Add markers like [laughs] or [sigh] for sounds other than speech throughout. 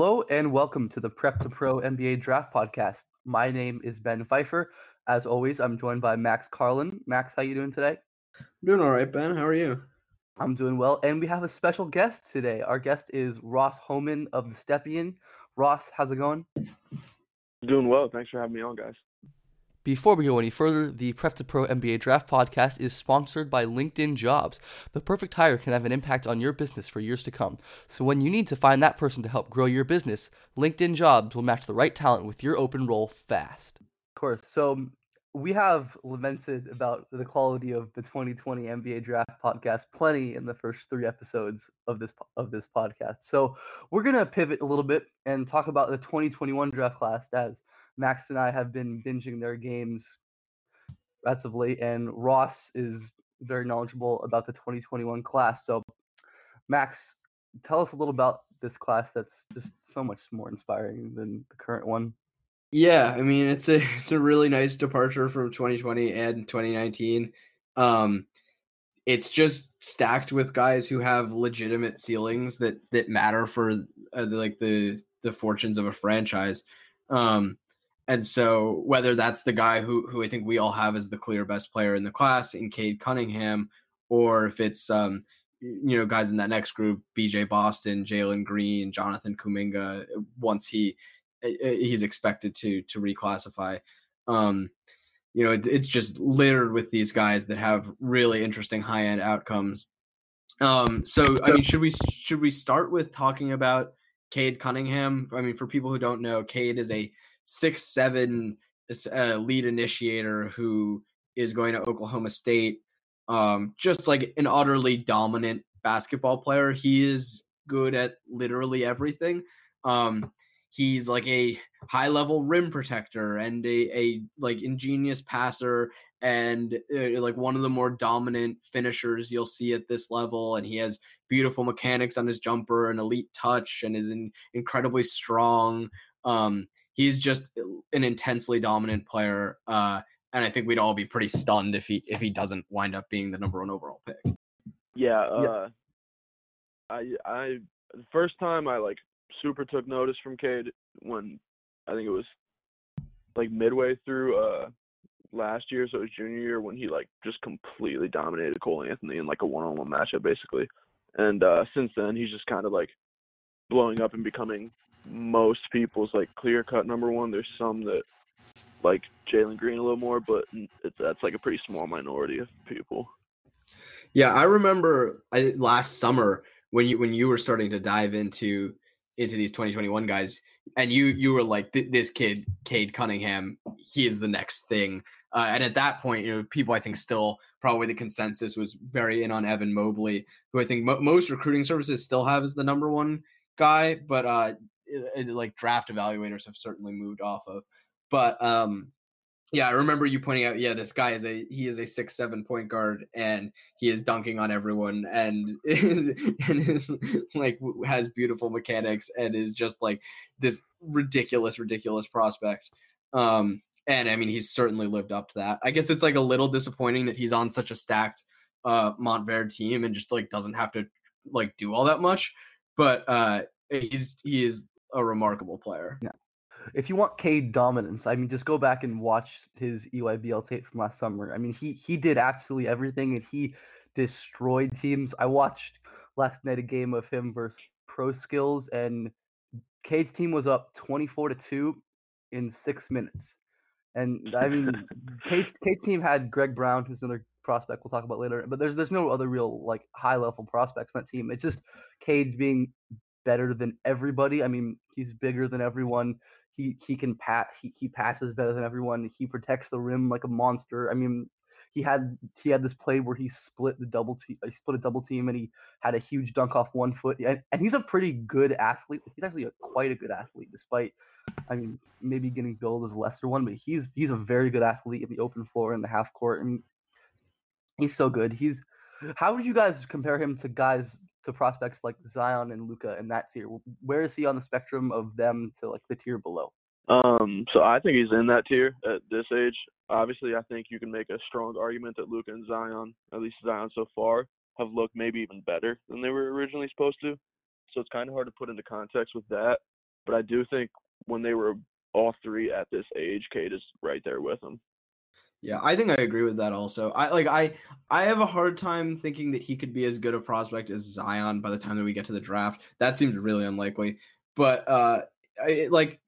Hello and welcome to the Prep to Pro NBA Draft Podcast. My name is Ben Pfeiffer. As always, I'm joined by Max Carlin. Max, how you doing today? Doing all right, Ben. How are you? I'm doing well, and we have a special guest today. Our guest is Ross Homan of the Stepien. Ross, how's it going? Doing well. Thanks for having me on, guys. Before we go any further, the Prep to Pro NBA Draft Podcast is sponsored by LinkedIn Jobs. The perfect hire can have an impact on your business for years to come. So when you need to find that person to help grow your business, LinkedIn Jobs will match the right talent with your open role fast. Of course. So um, we have lamented about the quality of the 2020 NBA Draft podcast plenty in the first three episodes of this of this podcast. So we're gonna pivot a little bit and talk about the 2021 draft class as Max and I have been binging their games as of late, and Ross is very knowledgeable about the 2021 class. So, Max, tell us a little about this class that's just so much more inspiring than the current one. Yeah, I mean it's a [laughs] it's a really nice departure from 2020 and 2019. Um, it's just stacked with guys who have legitimate ceilings that that matter for uh, like the the fortunes of a franchise. Um, and so whether that's the guy who who I think we all have as the clear best player in the class in Cade Cunningham, or if it's um you know guys in that next group, BJ Boston, Jalen Green, Jonathan Kuminga, once he he's expected to to reclassify. Um, you know, it, it's just littered with these guys that have really interesting high end outcomes. Um, so I mean, should we should we start with talking about Cade Cunningham? I mean, for people who don't know, Cade is a six seven uh, lead initiator who is going to Oklahoma State. Um, just like an utterly dominant basketball player. He is good at literally everything. Um, he's like a high level rim protector and a, a like ingenious passer and uh, like one of the more dominant finishers you'll see at this level and he has beautiful mechanics on his jumper and elite touch and is in, incredibly strong um he's just an intensely dominant player uh and i think we'd all be pretty stunned if he if he doesn't wind up being the number one overall pick Yeah, uh I I the first time I like super took notice from Cade when I think it was like midway through uh last year, so it was junior year when he like just completely dominated Cole Anthony in like a one on one matchup basically. And uh since then he's just kind of like blowing up and becoming most people's like clear cut number one. There's some that like Jalen Green a little more, but it's, that's like a pretty small minority of people. Yeah, I remember I, last summer when you when you were starting to dive into into these 2021 guys, and you you were like, this kid, Cade Cunningham, he is the next thing. Uh, and at that point, you know, people I think still probably the consensus was very in on Evan Mobley, who I think mo- most recruiting services still have as the number one guy, but uh, it, it, like draft evaluators have certainly moved off of. But um, yeah, I remember you pointing out, yeah, this guy is a he is a six seven point guard and he is dunking on everyone and is, [laughs] and is like has beautiful mechanics and is just like this ridiculous, ridiculous prospect. Um, and I mean, he's certainly lived up to that. I guess it's like a little disappointing that he's on such a stacked uh Montverde team and just like doesn't have to like do all that much. But uh he's he is a remarkable player. Yeah. If you want Cade dominance, I mean, just go back and watch his EYBL tape from last summer. I mean, he he did absolutely everything, and he destroyed teams. I watched last night a game of him versus Pro Skills, and Cade's team was up 24 to 2 in six minutes. And I mean, [laughs] Cade's, Cade's team had Greg Brown, who's another prospect we'll talk about later, but there's there's no other real like high level prospects on that team. It's just Cade being better than everybody. I mean, he's bigger than everyone. He he can pat he, he passes better than everyone. He protects the rim like a monster. I mean, he had he had this play where he split the double team he split a double team and he had a huge dunk off one foot and, and he's a pretty good athlete he's actually a, quite a good athlete despite i mean maybe getting billed as a lesser one but he's he's a very good athlete in the open floor in the half court and he's so good he's how would you guys compare him to guys to prospects like zion and Luka in that tier where is he on the spectrum of them to like the tier below Um, so I think he's in that tier at this age. Obviously, I think you can make a strong argument that Luka and Zion, at least Zion so far, have looked maybe even better than they were originally supposed to. So it's kind of hard to put into context with that. But I do think when they were all three at this age, Cade is right there with them. Yeah, I think I agree with that also. I like I I have a hard time thinking that he could be as good a prospect as Zion by the time that we get to the draft. That seems really unlikely. But uh I, like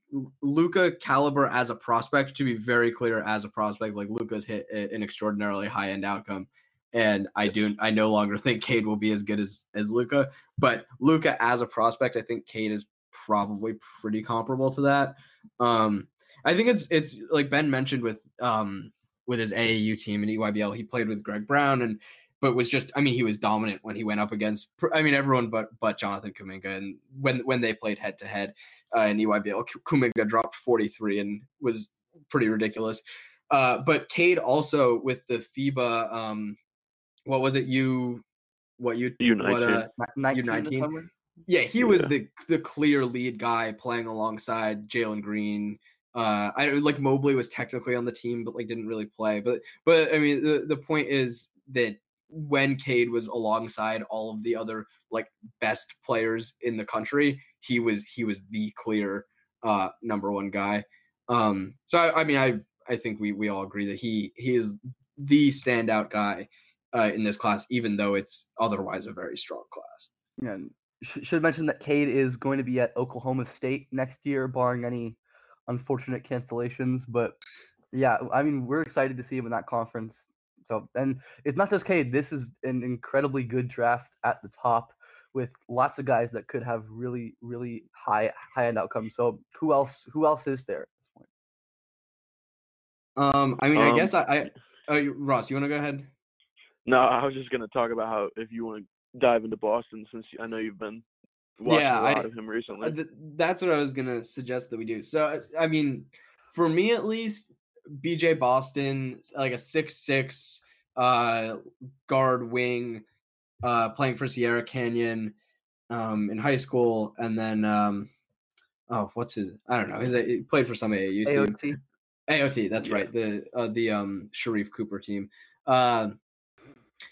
Luka caliber as a prospect to be very clear as a prospect like Luka's hit an extraordinarily high end outcome and I do I no longer think Cade will be as good as as Luka but Luka as a prospect I think Cade is probably pretty comparable to that um I think it's it's like Ben mentioned with um with his AAU team in EYBL he played with Greg Brown and but was just I mean he was dominant when he went up against I mean everyone but but Jonathan Kuminga and when when they played head to head uh, in EYBL. Kuminga dropped 43 and was pretty ridiculous. Uh, but Cade also with the FIBA, um, what was it? You, what you, U19. what, uh, 19 U19? this summer? yeah, he was Yeah. the the clear lead guy playing alongside Jalen Green. Uh, I like Mobley was technically on the team, but like didn't really play. But but I mean, the the point is that when Cade was alongside all of the other like best players in the country, he was he was the clear uh number one guy. Um, so I, I mean, I I think we we all agree that he he is the standout guy uh, in this class, even though it's otherwise a very strong class. Yeah, should mention that Cade is going to be at Oklahoma State next year, barring any unfortunate cancellations. But yeah, I mean, we're excited to see him in that conference. So, and it's not just Cade. This is an incredibly good draft at the top with lots of guys that could have really, really high high end outcomes. So, who else? Who else is there at this point? Um, I mean, I Um, guess I, I oh, you- Ross, you want to go ahead? No, I was just gonna talk about how if you want to dive into Boston, since I know you've been watching Yeah, a lot I- of him recently. Uh, th- that's what I was gonna suggest that we do. So, uh, I mean, for me at least, BJ Boston, like a six six uh guard wing, uh, playing for Sierra Canyon, um, in high school, and then um, oh, what's his? I don't know. He's a, he played for some AAU team. AOT. AOT, that's Yeah. right. The uh, the um Sharife Cooper team. Uh,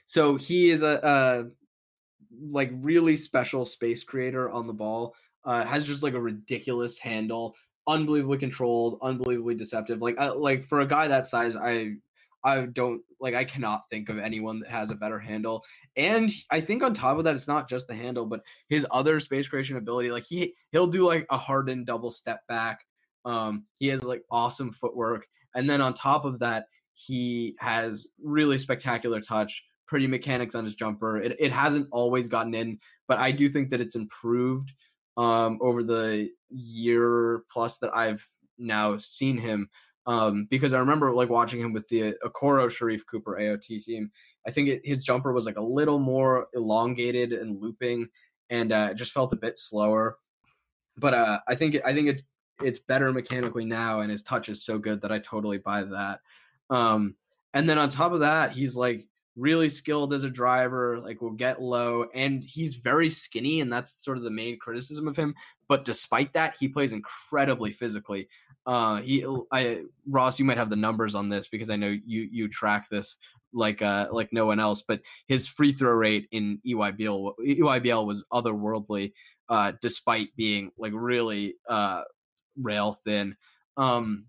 so he is a, a like really special space creator on the ball. Uh, has just like a ridiculous handle, unbelievably controlled, unbelievably deceptive. Like I, like for a guy that size, I I don't like I cannot think of anyone that has a better handle. And I think on top of that, it's not just the handle, but his other space creation ability. Like he he'll do like a hardened double step back. Um, he has like awesome footwork, and then on top of that, he has really spectacular touch, pretty mechanics on his jumper. It it hasn't always gotten in, but I do think that it's improved um over the year plus that I've now seen him. Um, because I remember like watching him with the Okoro Sharife Cooper AOT team. I think it, his jumper was like a little more elongated and looping, and uh, just felt a bit slower. But uh, I think I think it's it's better mechanically now, and his touch is so good that I totally buy that. Um, and then on top of that, he's like really skilled as a driver, like will get low, and he's very skinny, and that's sort of the main criticism of him. But despite that, he plays incredibly physically. Uh, he, I, Ross, you might have the numbers on this because I know you you track this like uh like no one else. But his free throw rate in EYBL EYBL was otherworldly, uh, despite being like really uh rail thin. Um,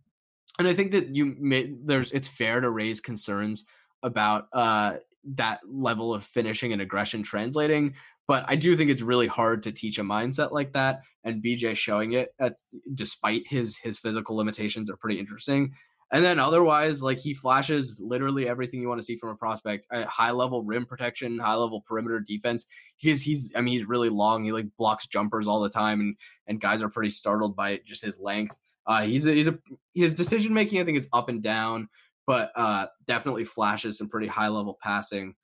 and I think that you may there's it's fair to raise concerns about uh that level of finishing and aggression translating. But I do think it's really hard to teach a mindset like that. And BJ showing it at, despite his his physical limitations are pretty interesting. And then otherwise, like he flashes literally everything you want to see from a prospect. Uh, high level rim protection, high level perimeter defense. He's he's I mean he's really long. He like blocks jumpers all the time, and and guys are pretty startled by just his length. Uh, he's a, he's a his decision making I think is up and down, but uh, definitely flashes some pretty high level passing.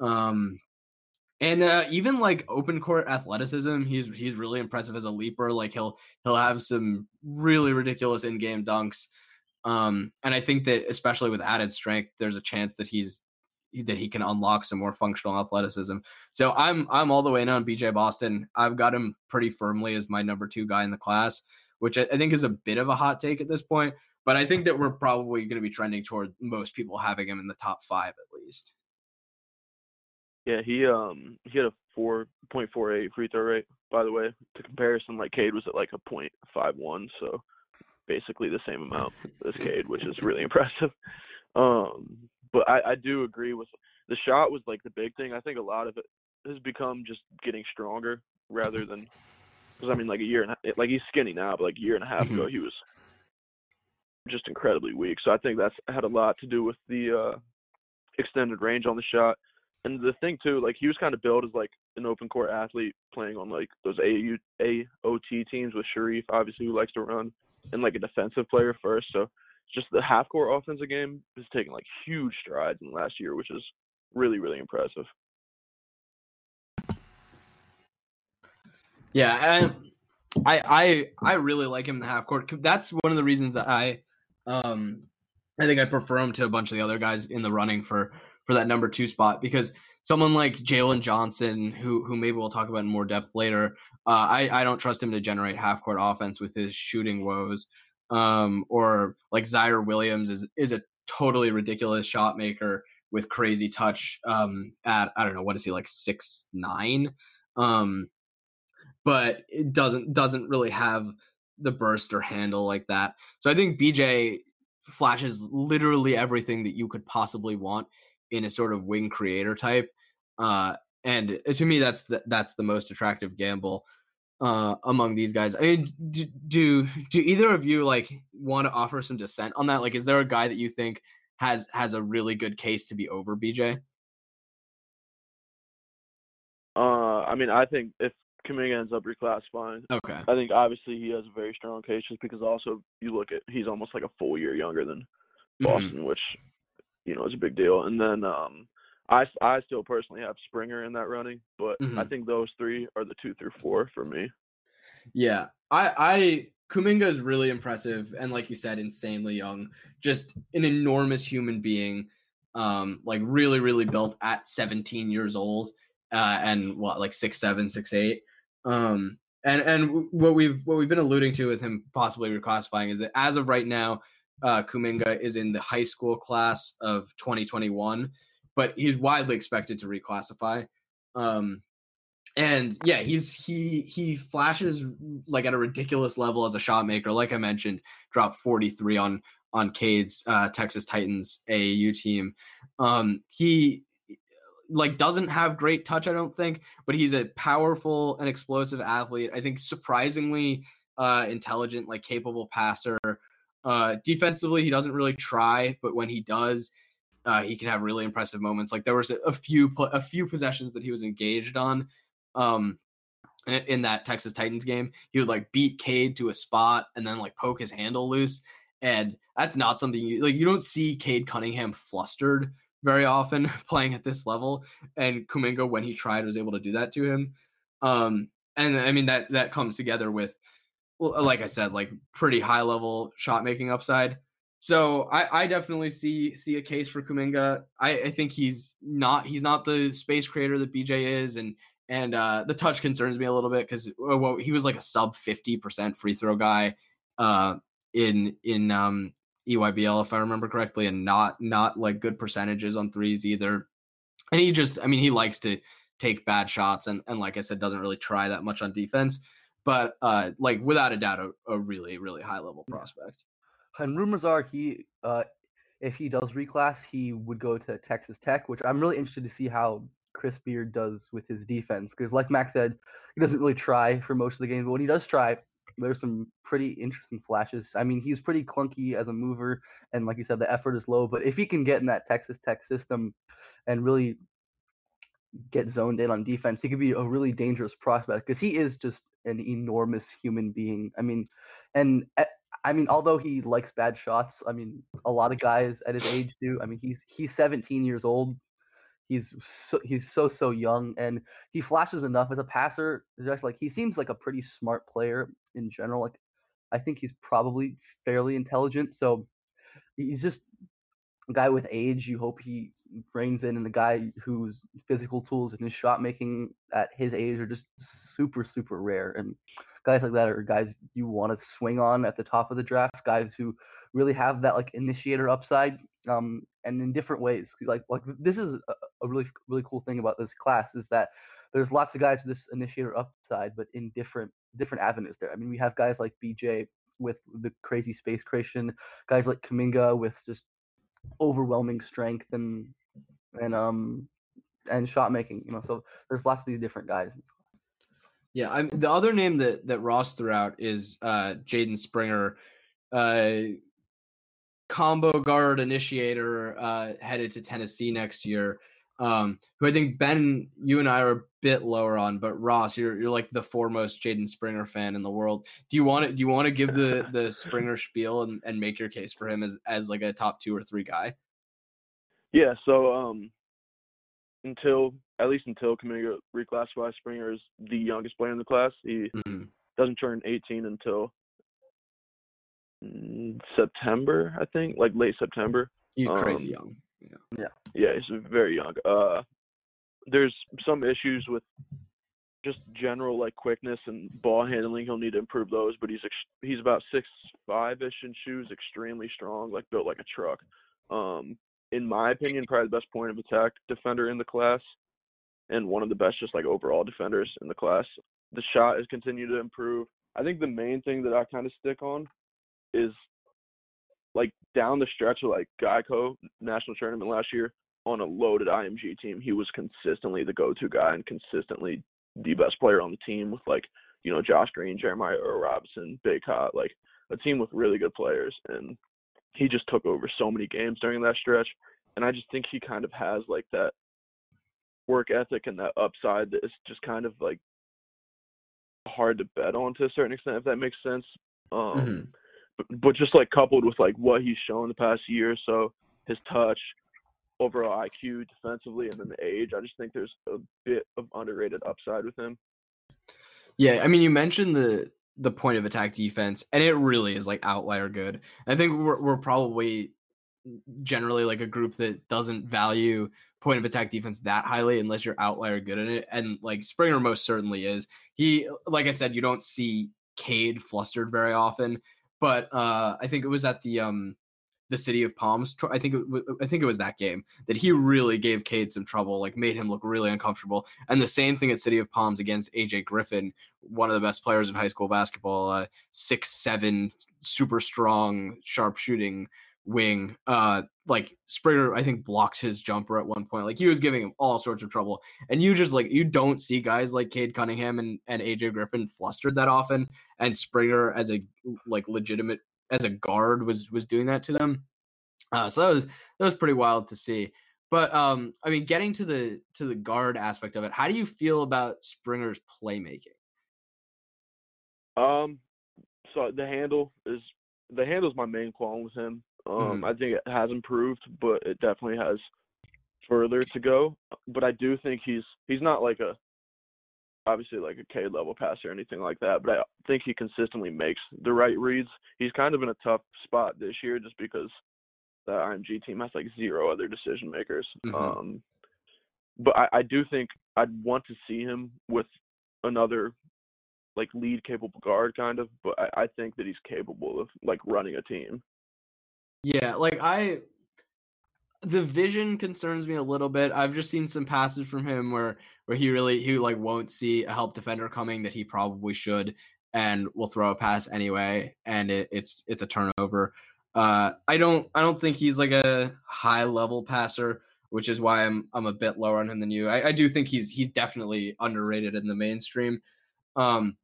Um, and uh, even like open court athleticism, he's he's really impressive as a leaper. Like he'll he'll have some really ridiculous in game dunks. Um, and I think that especially with added strength, there's a chance that he's that he can unlock some more functional athleticism. So I'm I'm all the way in on BJ Boston. I've got him pretty firmly as my number two guy in the class, which I, I think is a bit of a hot take at this point. But I think that we're probably going to be trending toward most people having him in the top five at least. Yeah, he um he had a four point four eight free throw rate. By the way, to comparison, like Cade was at like a point five one, so basically the same amount as Cade, which is really [laughs] impressive. Um, but I, I do agree with the shot was like the big thing. I think a lot of it has become just getting stronger rather than because I mean like a year and a, like he's skinny now, but like a year and a half Mhm. ago he was just incredibly weak. So I think that's had a lot to do with the uh extended range on the shot. And the thing too, like he was kind of built as like an open court athlete playing on like those AU, AOT teams with Sharife, obviously who likes to run, and like a defensive player first. So just the half court offensive game has taken like huge strides in the last year, which is really really impressive. Yeah, I I I really like him in the half court. That's one of the reasons that I um I think I prefer him to a bunch of the other guys in the running for for that number two spot because someone like Jalen Johnson, who who maybe we'll talk about in more depth later, uh, I I don't trust him to generate half court offense with his shooting woes. Um, or like Ziaire Williams is is a totally ridiculous shot maker with crazy touch. Um, at I don't know what is he like six nine. Um, but it doesn't doesn't really have the burst or handle like that. So I think BJ flashes literally everything that you could possibly want in a sort of wing creator type. Uh, and to me, that's the, that's the most attractive gamble uh, among these guys. I mean, do, do do either of you like want to offer some dissent on that? Like, is there a guy that you think has has a really good case to be over BJ? Uh, I mean, I think if Kuminga ends up reclassifying, Okay. I think obviously he has a very strong case just because also you look at he's almost like a full year younger than Mhm. Boston, which you know is a big deal. And then um, I I still personally have Springer in that running, but I Mhm. think those three are the two through four for me. Yeah, I, I Kuminga is really impressive, and like you said, insanely young. Just an enormous human being, um, like really, really built at 17 years old, uh, and what like six seven, six eight. Um, and and what we've what we've been alluding to with him possibly reclassifying is that as of right now, uh, Kuminga is in the high school class of 2021, but he's widely expected to reclassify. Um, and yeah, he's he he flashes like at a ridiculous level as a shot maker. Like I mentioned, dropped 43 on on Cade's uh, Texas Titans AAU team. Um, he like doesn't have great touch, I don't think, but he's a powerful and explosive athlete. I think surprisingly uh, intelligent, like capable passer. Uh, defensively, he doesn't really try, but when he does, uh, he can have really impressive moments. Like there was a, a few a few possessions that he was engaged on um in, that Texas Titans game. He would like beat Cade to a spot and then like poke his handle loose. And that's not something you like you don't see Cade Cunningham flustered very often [laughs] playing at this level. And Kuminga, when he tried, was able to do that to him. Um and I mean that that comes together with well, like I said, like pretty high level shot making upside. So I, I definitely see see a case for Kuminga. I, I think he's not he's not the space creator that BJ is, and and uh, the touch concerns me a little bit because well, he was like a sub fifty percent free throw guy uh, in in um, EYBL if I remember correctly, and not not like good percentages on threes either. And he just, I mean, he likes to take bad shots, and and like I said, doesn't really try that much on defense. But uh, like without a doubt, a, a really really high level prospect. And rumors are he uh, if he does reclass, he would go to Texas Tech, which I'm really interested to see how Chris Beard does with his defense. Because, like Max said, he doesn't really try for most of the games, but when he does try, there's some pretty interesting flashes. I mean, he's pretty clunky as a mover, and like you said, the effort is low. But if he can get in that Texas Tech system and really get zoned in on defense, he could be a really dangerous prospect because he is just an enormous human being. I mean, and eh, I mean, although he likes bad shots, I mean, a lot of guys at his age do. I mean, he's he's 17 years old. He's so, he's so so young, and he flashes enough as a passer. Just like he seems like a pretty smart player in general. Like, I think he's probably fairly intelligent. So he's just a guy with age. You hope he reins in, and the guy whose physical tools and his shot making at his age are just super super rare. And guys like that are guys you want to swing on at the top of the draft. Guys who really have that like initiator upside um, and in different ways. Like like this is a, a really really cool thing about this class is that there's lots of guys with this initiator upside, but in different different avenues. There, I mean, we have guys like BJ with the crazy space creation, guys like Kuminga with just overwhelming strength and and um and shot making. You know, so there's lots of these different guys. Yeah, I'm the other name that that Ross threw out is uh Jaden Springer, uh combo guard initiator uh headed to Tennessee next year. Um, who I think Ben, you and I are a bit lower on, but Ross, you're you're like the foremost Jaden Springer fan in the world. Do you want to do you want to give the the Springer spiel and, and make your case for him as as like a top two or three guy? Yeah, so um until at least until Kuminga reclassifies Springer as the youngest player in the class, he mm-hmm. doesn't turn 18 until September, I think, like late September. He's crazy Um, young. Yeah, Yeah, he's very young. Uh, there's some issues with just general like quickness and ball handling. He'll need to improve those, but he's ex- he's about six five ish in shoes, extremely strong, like built like a truck. Um, in my opinion, probably the best point of attack defender in the class, and one of the best just like overall defenders in the class. The shot has continued to improve. I think the main thing that I kind of stick on is down the stretch of like Geico national tournament last year on a loaded IMG team, he was consistently the go-to guy and consistently the best player on the team with like you know Josh Green, Jeremiah Earl Robinson, Big Hot, like a team with really good players, and he just took over so many games during that stretch, and I just think he kind of has like that work ethic and that upside that is just kind of like hard to bet on to a certain extent, if that makes sense. Um, Mhm. But, just like coupled with like what he's shown the past year or so, his touch, overall IQ defensively, and then the age, I just think there's a bit of underrated upside with him. Yeah, I mean, you mentioned the the point of attack defense, and it really is like outlier good. I think we're we're probably generally like a group that doesn't value point of attack defense that highly unless you're outlier good in it. And like Springer most certainly is. He, like I said, you don't see Cade flustered very often, but uh I think it was at the um the City of Palms. I think it, I think it was that game that he really gave Cade some trouble, like made him look really uncomfortable. And the same thing at City of Palms against AJ Griffin, one of the best players in high school basketball, uh, six seven, super strong, sharp shooting wing. Uh, like Springer, I think blocked his jumper at one point. Like he was giving him all sorts of trouble. And you just like you don't see guys like Cade Cunningham and, and AJ Griffin flustered that often. And Springer as a like legitimate as a guard was was doing that to them. Uh, so that was that was pretty wild to see. But um, I mean, getting to the to the guard aspect of it, how do you feel about Springer's playmaking? Um, so the handle is the handle's my main qualm with him. Um, Mhm. I think it has improved, but it definitely has further to go. But I do think he's he's not like a obviously like a Cade level passer or anything like that. But I think he consistently makes the right reads. He's kind of in a tough spot this year just because the IMG team has like zero other decision makers. Mhm. Um, but I, I do think I'd want to see him with another like lead capable guard kind of, but I, I think that he's capable of like running a team. Yeah, like I the vision concerns me a little bit. I've just seen some passes from him where where he really he like won't see a help defender coming that he probably should and will throw a pass anyway and it, it's it's a turnover. Uh, I don't I don't think he's like a high level passer, which is why I'm I'm a bit lower on him than you. I, I do think he's he's definitely underrated in the mainstream. Um,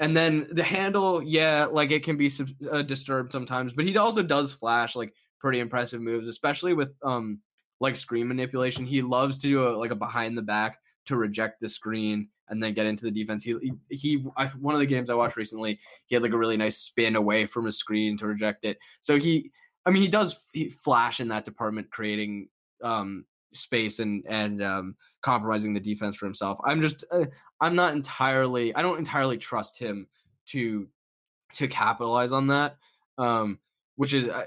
and then the handle, yeah, like it can be uh, disturbed sometimes, but he also does flash like pretty impressive moves, especially with um like screen manipulation. He loves to do a, like a behind the back to reject the screen and then get into the defense. He he, I, one of the games I watched recently, he had like a really nice spin away from a screen to reject it. So he, I mean, he does he flash in that department, creating um space and and um compromising the defense for himself. I'm just uh, I'm not entirely I don't entirely trust him to to capitalize on that. Um which is uh,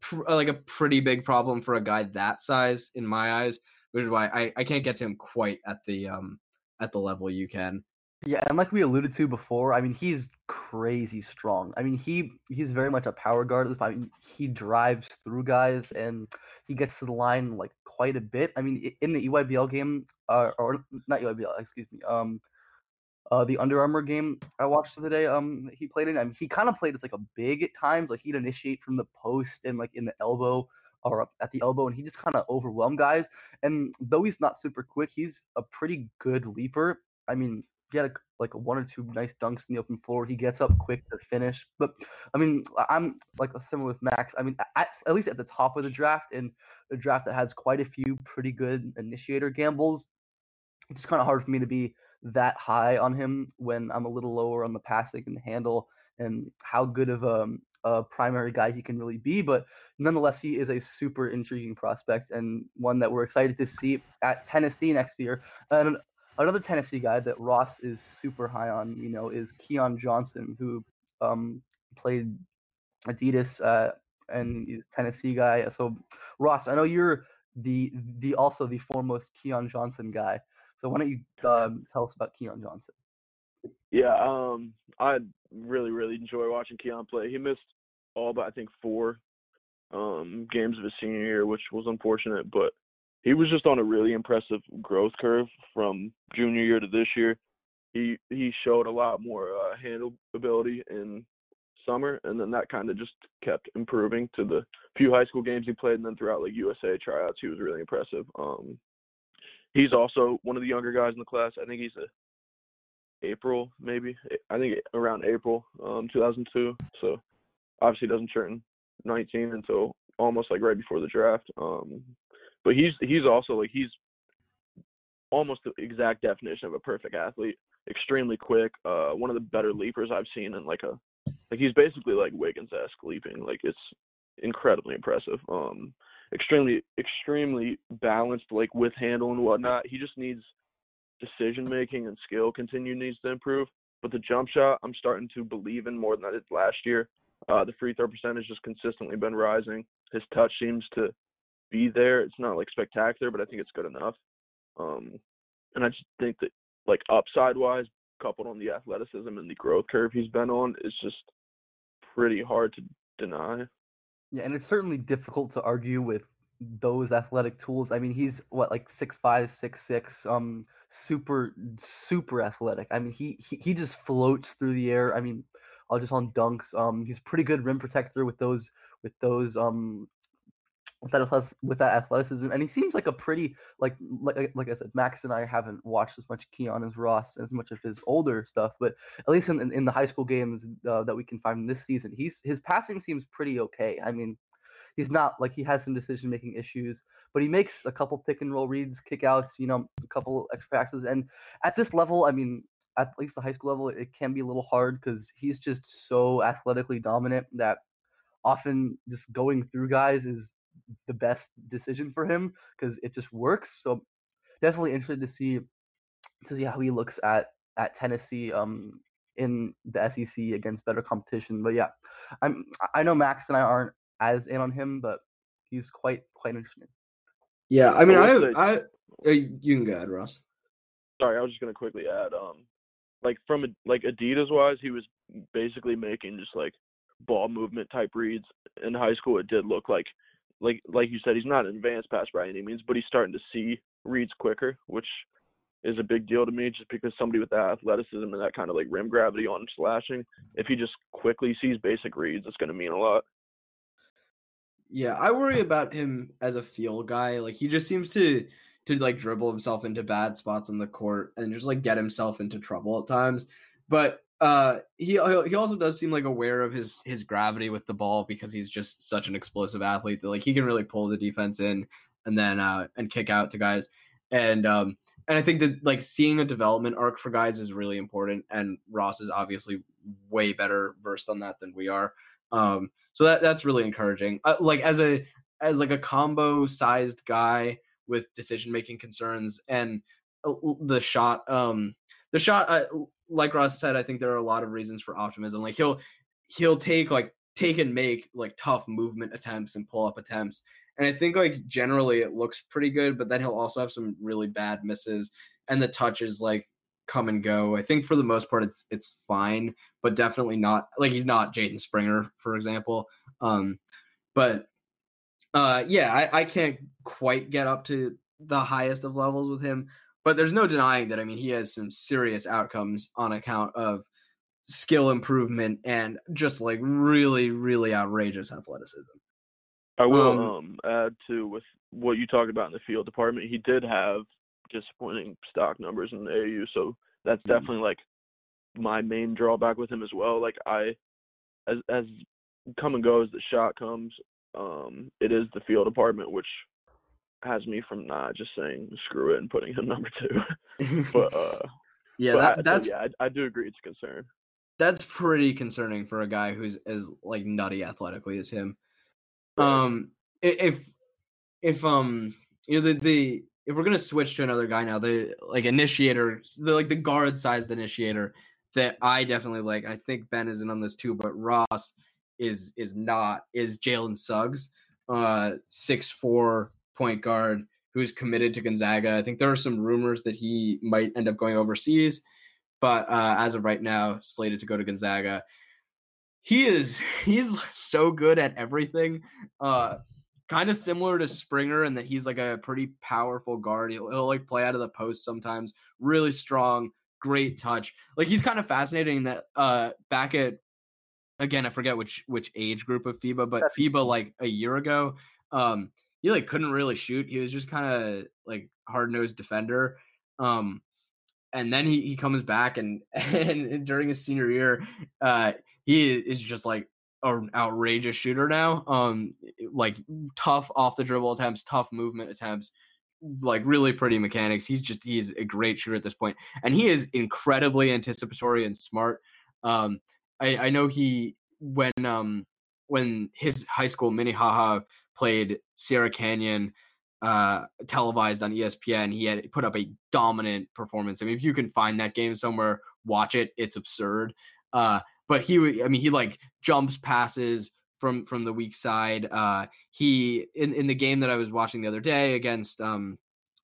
pr- like a pretty big problem for a guy that size in my eyes, which is why I, I can't get to him quite at the um at the level you can. Yeah, and like we alluded to before, I mean he's crazy strong. I mean he he's very much a power guard at this point. I mean, he drives through guys and he gets to the line like quite a bit. I mean in the EYBL game, uh, or not EYBL, excuse me, um, uh, the Under Armour game I watched the other day, um, he played in. I mean, he kind of played as like a big at times. Like he'd initiate from the post and like in the elbow or at the elbow, and he just kind of overwhelmed guys. And though he's not super quick, he's a pretty good leaper. I mean, had a, like one or two nice dunks in the open floor. He gets up quick to finish. But I mean, I'm like similar with Max. I mean, at, at least at the top of the draft, in a draft that has quite a few pretty good initiator gambles, it's kind of hard for me to be that high on him when I'm a little lower on the passing and handle and how good of a, a, primary guy he can really be. But nonetheless, he is a super intriguing prospect and one that we're excited to see at Tennessee next year. And another Tennessee guy that Ross is super high on, you know, is Keon Johnson, who um, played Adidas uh, and he's Tennessee guy. So Ross, I know you're the the also the foremost Keon Johnson guy. So why don't you um, tell us about Keon Johnson? Yeah, um, I really, really enjoy watching Keon play. He missed all but I think four um, games of his senior year, which was unfortunate, but he was just on a really impressive growth curve from junior year to this year. He he showed a lot more uh, handle ability in summer, and then that kind of just kept improving to the few high school games he played, and then throughout like USA tryouts, he was really impressive. Um, he's also one of the younger guys in the class. I think he's a April maybe. I think around April, um, 2002. So obviously doesn't turn 19 until almost like right before the draft. Um, but he's he's also like he's almost the exact definition of a perfect athlete. Extremely quick. Uh, one of the better leapers I've seen in like a like he's basically like Wiggins esque leaping. Like it's incredibly impressive. Um, extremely extremely balanced like with handle and whatnot. He just needs decision making and skill continue needs to improve. But the jump shot I'm starting to believe in more than I did last year. Uh, the free throw percentage has just consistently been rising. His touch seems to be there. It's not like spectacular, but I think it's good enough. Um, and I just think that like upside wise, coupled on the athleticism and the growth curve he's been on, is just pretty hard to deny. Yeah, and it's certainly difficult to argue with those athletic tools. I mean, he's what like six five, six six, um, super super athletic. I mean, he he, he just floats through the air. I mean, uh, just on dunks. Um, he's pretty good rim protector with those with those um with that with that athleticism, and he seems like a pretty like like like I said, Max and I haven't watched as much Keon as Ross as much of his older stuff, but at least in in, in the high school games uh, that we can find this season, he's his passing seems pretty okay. I mean, he's not like he has some decision making issues, but he makes a couple pick and roll reads, kickouts, you know, a couple extra passes, and at this level, I mean. At least the high school level, it can be a little hard because he's just so athletically dominant that often just going through guys is the best decision for him because it just works. So definitely interested to see to see how he looks at at Tennessee um in the SEC against better competition. But yeah, I'm I know Max and I aren't as in on him, but he's quite quite interesting. Yeah, I mean, I I, uh, you can go ahead, Ross. Sorry, I was just gonna quickly add, um, like from like Adidas wise, he was basically making just like ball movement type reads in high school. It did look like like like you said, he's not an advanced passer by any means, but he's starting to see reads quicker, which is a big deal to me just because somebody with that athleticism and that kind of like rim gravity on slashing, if he just quickly sees basic reads, it's going to mean a lot. Yeah, I worry about him as a feel guy. Like he just seems to to like dribble himself into bad spots on the court and just like get himself into trouble at times. But uh he he also does seem like aware of his his gravity with the ball because he's just such an explosive athlete that like he can really pull the defense in and then uh and kick out to guys. And um and I think that like seeing a development arc for guys is really important and Ross is obviously way better versed on that than we are. Um so that that's really encouraging. Uh, like as a as like a combo sized guy with decision making concerns and uh, the shot um the shot uh, like Ross said I think there are a lot of reasons for optimism. Like he'll he'll take like take and make like tough movement attempts and pull up attempts. And I think like generally it looks pretty good, but then he'll also have some really bad misses and the touches like come and go. I think for the most part it's it's fine, but definitely not like he's not Jaden Springer, for example. Um but uh yeah, I, I can't quite get up to the highest of levels with him, but there's no denying that I mean he has some serious outcomes on account of skill improvement and just like really, really outrageous athleticism. I will Um, um, add to with what you talked about in the field department. He did have disappointing stock numbers in the AU, so that's Mhm. definitely like my main drawback with him as well. Like I, as as come and go as the shot comes, um, it is the field department which has me from not just saying screw it and putting him [laughs] number two. [laughs] but uh, yeah, but that, I, that's yeah, I, I do agree it's a concern. that's pretty concerning for a guy who's as like nutty athletically as him. Um, if if um you know the the if we're gonna switch to another guy now, the like initiator, the like the guard sized initiator that I definitely like. I think Ben isn't on this too, but Ross is is not is Jalen Suggs, uh, six four point guard who's committed to Gonzaga. I think there are some rumors that he might end up going overseas, but uh, as of right now, slated to go to Gonzaga. He is [laughs] he's so good at everything. Uh, kind of similar to Springer in that he's like a pretty powerful guard. He'll, he'll like play out of the post sometimes. Really strong, great touch. Like he's kind of fascinating that uh back at again, I forget which which age group of FIBA, but FIBA like a year ago, um, he like couldn't really shoot. He was just kind of like hard nosed defender. Um, and then he, he comes back and [laughs] and during his senior year, uh, he is just like an outrageous shooter now. Um, like tough off the dribble attempts, tough movement attempts, like really pretty mechanics. He's just he's a great shooter at this point, and he is incredibly anticipatory and smart. Um, I, I know he when um when his high school Minnehaha played Sierra Canyon uh televised on ESPN he had put up a dominant performance. I mean if you can find that game somewhere watch it it's absurd. Uh but he I mean he like jumps passes from from the weak side. Uh he in in the game that i was watching the other day against um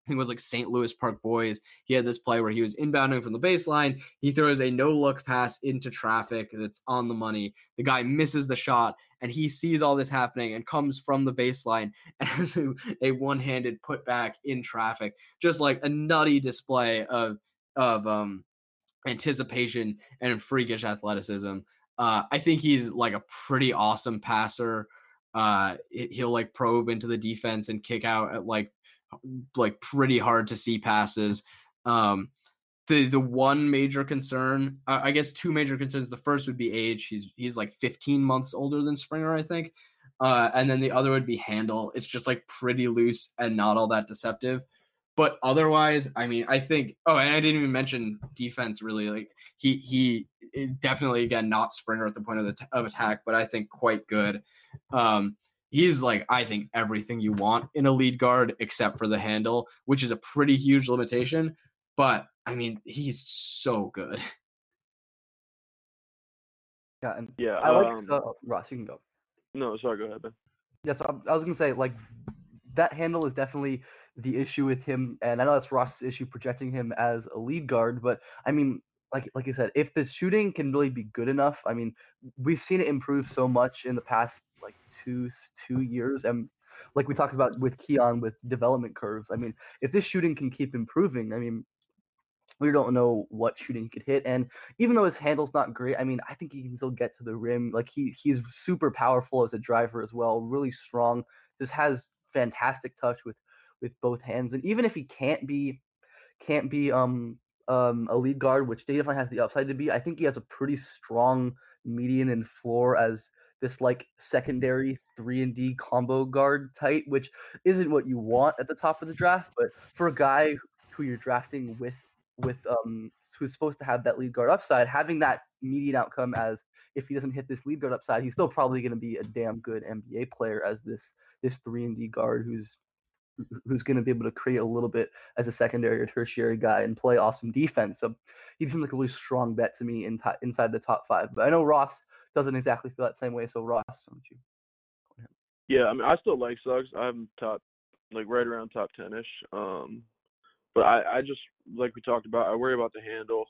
I think it was like St. Louis Park Boys. He had this play where he was inbounding from the baseline. He throws a no look pass into traffic that's on the money. The guy misses the shot and he sees all this happening and comes from the baseline [laughs] and has a, one handed putback in traffic. Just like a nutty display of, of, um, anticipation and freakish athleticism. Uh, I think he's like a pretty awesome passer. Uh, he'll like probe into the defense and kick out at like like pretty hard to see passes. Um, the the one major concern, uh, I guess, two major concerns. The first would be age. He's he's like 15 months older than Springer, I think. Uh, and then the other would be handle. It's just like pretty loose and not all that deceptive. But otherwise, I mean, I think. Oh, and I didn't even mention defense. Really, like he he definitely again not Springer at the point of the of attack, but I think quite good. Um, he's like I think everything you want in a lead guard except for the handle, which is a pretty huge limitation. But I mean, he's so good. Yeah, and Yeah. I like um, uh, Ross. You can go. no, sorry. Go ahead, Ben. Yes, I, I was gonna say like that handle is definitely the issue with him, and I know that's Ross's issue projecting him as a lead guard, but I mean, like like you said, if the shooting can really be good enough, I mean, we've seen it improve so much in the past like two two years, and like we talked about with Keon with development curves. I mean, if this shooting can keep improving, I mean, we don't know what shooting could hit. And even though his handle's not great, I mean, I think he can still get to the rim. Like he he's super powerful as a driver as well, really strong. Just has fantastic touch with with both hands. And even if he can't be can't be um um a lead guard, which definitely has the upside to be, I think he has a pretty strong median and floor as this like secondary three and D combo guard type, which isn't what you want at the top of the draft. But for a guy who you're drafting with with um who's supposed to have that lead guard upside, having that median outcome as if he doesn't hit this lead guard upside, he's still probably going to be a damn good NBA player as this this three and D guard who's who's going to be able to create a little bit as a secondary or tertiary guy and play awesome defense. So he seems like a really strong bet to me in t- inside the top five. But I know Ross doesn't exactly feel that same way. So Ross, don't you? Yeah, I mean, I still like Suggs. I'm top, like right around top ten ish. Um, but I, I just like we talked about, I worry about the handle.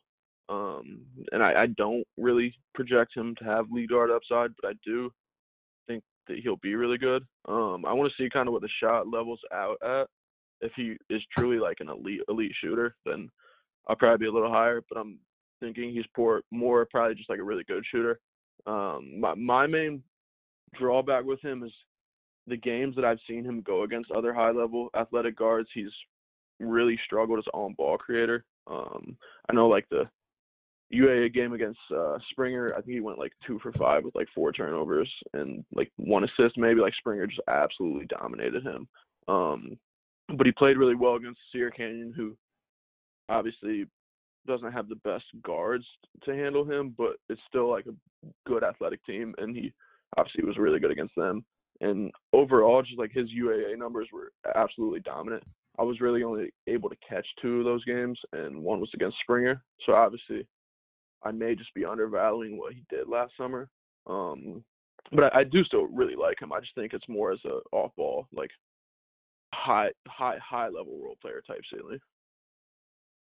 Um, and I, I don't really project him to have lead guard upside, but I do that he'll be really good. Um, I want to see kind of what the shot levels out at. If he is truly like an elite elite shooter, then I'll probably be a little higher. But I'm thinking he's poor, more probably just like a really good shooter. Um, my my main drawback with him is the games that I've seen him go against other high level athletic guards. He's really struggled as on ball creator. Um, I know like the UAA game against uh, Springer, I think he went like two for five with like four turnovers and like one assist maybe. Like Springer just absolutely dominated him. Um, but he played really well against Sierra Canyon, who obviously doesn't have the best guards to handle him, but it's still like a good athletic team, and he obviously was really good against them. And overall, just like his UAA numbers were absolutely dominant. I was really only able to catch two of those games, and one was against Springer. So obviously, I may just be undervaluing what he did last summer. Um, but I, I do still really like him. I just think it's more as a off ball, like high, high, high level role player type ceiling.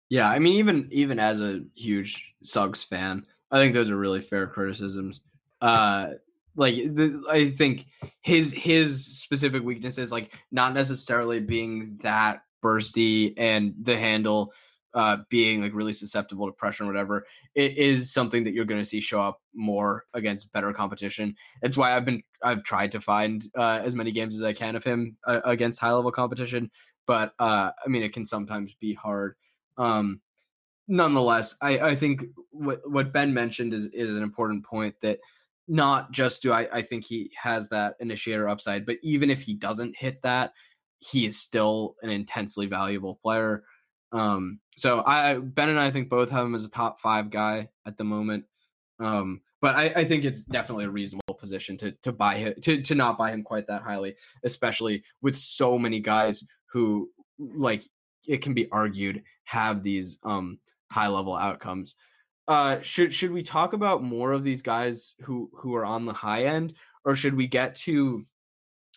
Yeah, I mean, even even as a huge Suggs fan, I think those are really fair criticisms. Uh, like the, I think his his specific weaknesses, like not necessarily being that bursty and the handle uh, being like really susceptible to pressure and whatever, it is something that you're going to see show up more against better competition. That's why I've been I've tried to find uh, as many games as I can of him uh, against high level competition, but uh, I mean it can sometimes be hard. Um, nonetheless, I, I think what what Ben mentioned is is an important point that not just do I, I think he has that initiator upside, but even if he doesn't hit that, he is still an intensely valuable player. Um, so I Ben and I think both have him as a top five guy at the moment. Um, but I, I think it's definitely a reasonable position to to buy him to to not buy him quite that highly, especially with so many guys who like it can be argued have these um high level outcomes. Uh, should should we talk about more of these guys who who are on the high end, or should we get to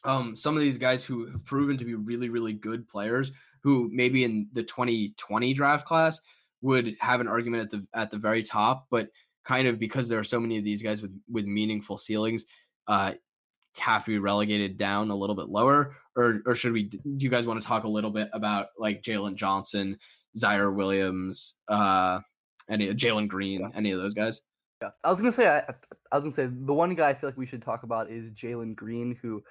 um some of these guys who have proven to be really really good players who maybe in the 2020 draft class would have an argument at the at the very top, but kind of because there are so many of these guys with with meaningful ceilings, uh, have to be relegated down a little bit lower, or or should we? Do you guys want to talk a little bit about like Jalen Johnson, Ziaire Williams, uh, any Jalen Green, yeah. any of those guys? Yeah, I was gonna say I, I was gonna say the one guy I feel like we should talk about is Jalen Green, who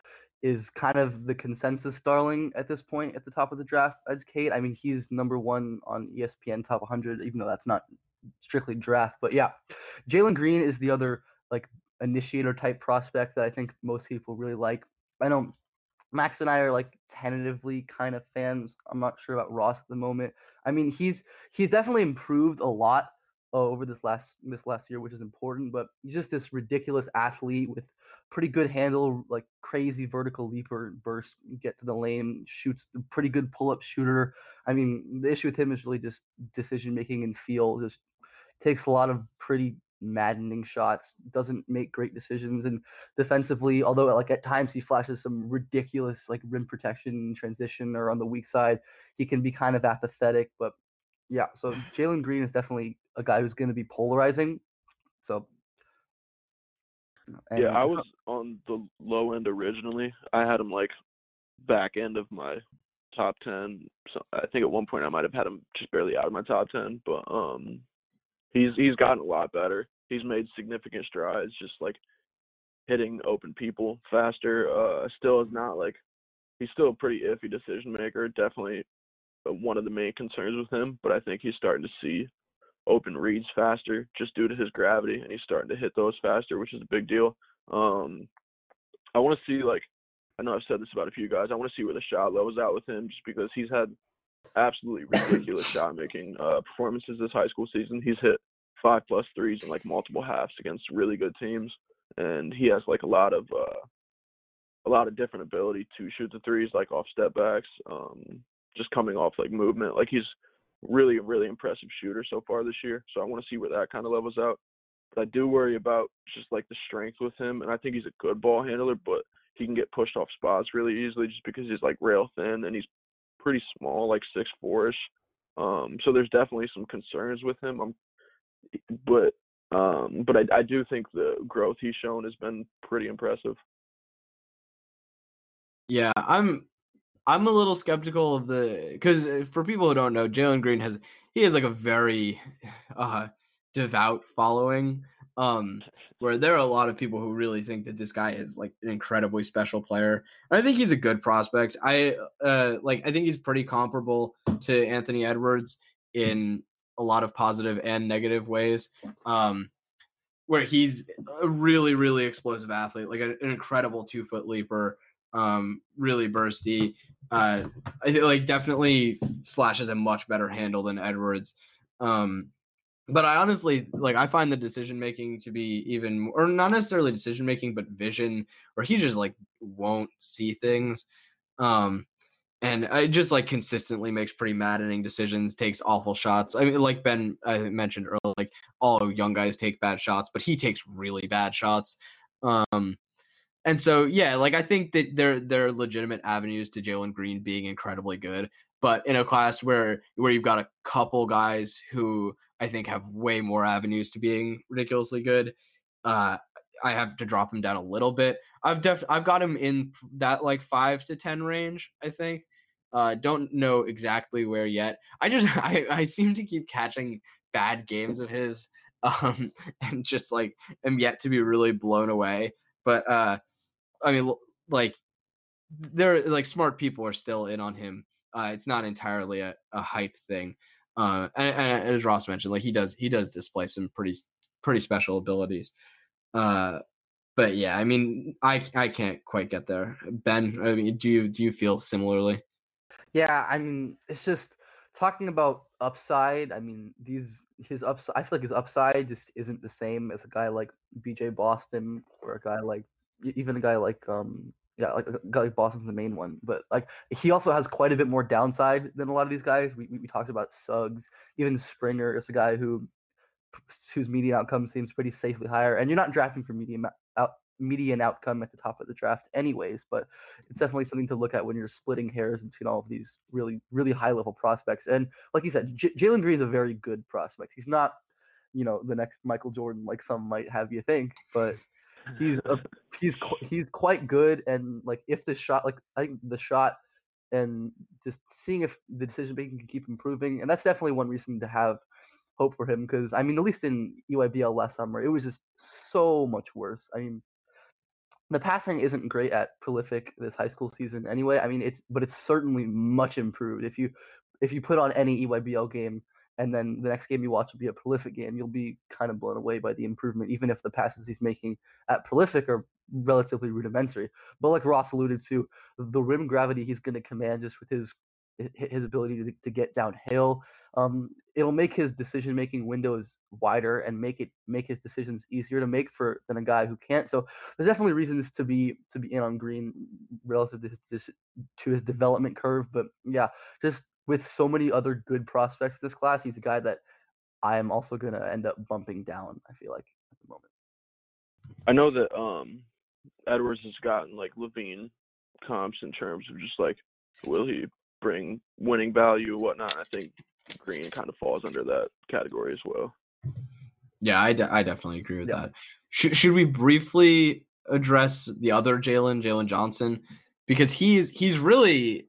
is kind of the consensus darling at this point at the top of the draft as Cade. I mean, he's number one on ESPN top 100, even though that's not strictly draft. But yeah, Jalen Green is the other like initiator type prospect that I think most people really like. I know Max and I are like tentatively kind of fans. I'm not sure about Ross at the moment. I mean, he's he's definitely improved a lot over this last this last year, which is important. But he's just this ridiculous athlete with pretty good handle, like crazy vertical leaper burst, get to the lane, shoots pretty good pull up shooter. I mean, the issue with him is really just decision making and feel. Just takes a lot of pretty maddening shots, doesn't make great decisions, and defensively, although like at times he flashes some ridiculous like rim protection transition or on the weak side, he can be kind of apathetic. But yeah, so [sighs] Jalen Green is definitely a guy who's going to be polarizing. So yeah, I was on the low end originally. I had him like back end of my top ten. So I think at one point I might have had him just barely out of my top ten, but um, he's he's gotten a lot better. He's made significant strides, just like hitting open people faster. Uh, still is not like he's still a pretty iffy decision maker. Definitely uh, one of the main concerns with him, but I think he's starting to see open reads faster just due to his gravity, and he's starting to hit those faster, which is a big deal. Um, I want to see like I know I've said this about a few guys. I want to see where the shot level's out with him, just because he's had absolutely ridiculous shot making uh, performances this high school season. He's hit five plus threes in like multiple halves against really good teams, and he has like a lot of uh, a lot of different ability to shoot the threes, like off step backs, um, just coming off like movement. Like he's really, really impressive shooter so far this year. So I want to see where that kind of levels out. But I do worry about just like the strength with him, and I think he's a good ball handler, but he can get pushed off spots really easily just because he's like rail thin and he's pretty small, like six four ish. Um, so there's definitely some concerns with him. I'm, but um, but I, I do think the growth he's shown has been pretty impressive. Yeah, I'm I'm a little skeptical of the because for people who don't know, Jalen Green has he has like a very [sighs] uh devout following. Um, where there are a lot of people who really think that this guy is like an incredibly special player. I think he's a good prospect. I uh like I think he's pretty comparable to Anthony Edwards in a lot of positive and negative ways. Um, where he's a really really explosive athlete, like an incredible two foot leaper, um, really bursty. Uh, I think like definitely flashes a much better handle than Edwards. Um, but I honestly like I find the decision making to be even or not necessarily decision making, but vision, where he just like won't see things. Um, and I just like consistently makes pretty maddening decisions, takes awful shots. I mean, like Ben I mentioned earlier, like all young guys take bad shots, but he takes really bad shots. Um, and so yeah, like I think that there there are legitimate avenues to Jalen Green being incredibly good, but in a class where where you've got a couple guys who I think have way more avenues to being ridiculously good. Uh, I have to drop him down a little bit. I've def I've got him in that like five to ten range. I think. Uh, don't know exactly where yet. I just [laughs] I, I seem to keep catching bad games of his, [laughs] um, and just like am yet to be really blown away. But uh, I mean, like there like smart people are still in on him. Uh, it's not entirely a, a hype thing. Uh, and, and, as Ross mentioned, like he does, he does display some pretty, pretty special abilities. Uh, but yeah, I mean, I I can't quite get there. Ben, I mean, do you do you feel similarly? Yeah, I mean, it's just talking about upside. I mean, these his upside. I feel like his upside just isn't the same as a guy like BJ Boston or a guy like even a guy like um yeah, like a guy like Boston's the main one, but like he also has quite a bit more downside than a lot of these guys. We we, we talked about Suggs, even Springer is a guy who whose median outcome seems pretty safely higher, and you're not drafting for median out median outcome at the top of the draft anyways but it's definitely something to look at when you're splitting hairs between all of these really really high level prospects and like you said J- jalen green is a very good prospect he's not you know the next michael jordan like some might have you think but he's a, he's he's quite good and like if the shot like I think the shot and just seeing if the decision making can keep improving and that's definitely one reason to have hope for him because I mean at least in EYBL last summer it was just so much worse. I mean the passing isn't great at prolific this high school season anyway. I mean it's but it's certainly much improved. If you if you put on any EYBL game and then the next game you watch will be a prolific game, you'll be kind of blown away by the improvement, even if the passes he's making at prolific are relatively rudimentary. But like Ross alluded to, the rim gravity he's going to command just with his his ability to, to get downhill, um, it'll make his decision making windows wider and make it make his decisions easier to make for than a guy who can't. So there's definitely reasons to be to be in on Green relative to his, to his development curve. But yeah, just with so many other good prospects this class, he's a guy that I am also going to end up bumping down. I feel like at the moment. I know that um Edwards has gotten like LaVine comps in terms of just like will he bring winning value whatnot. I think Green kind of falls under that category as well. Yeah, I, de- I definitely agree with yeah. that. Should should we briefly address the other Jalen, Jalen Johnson, because he's he's really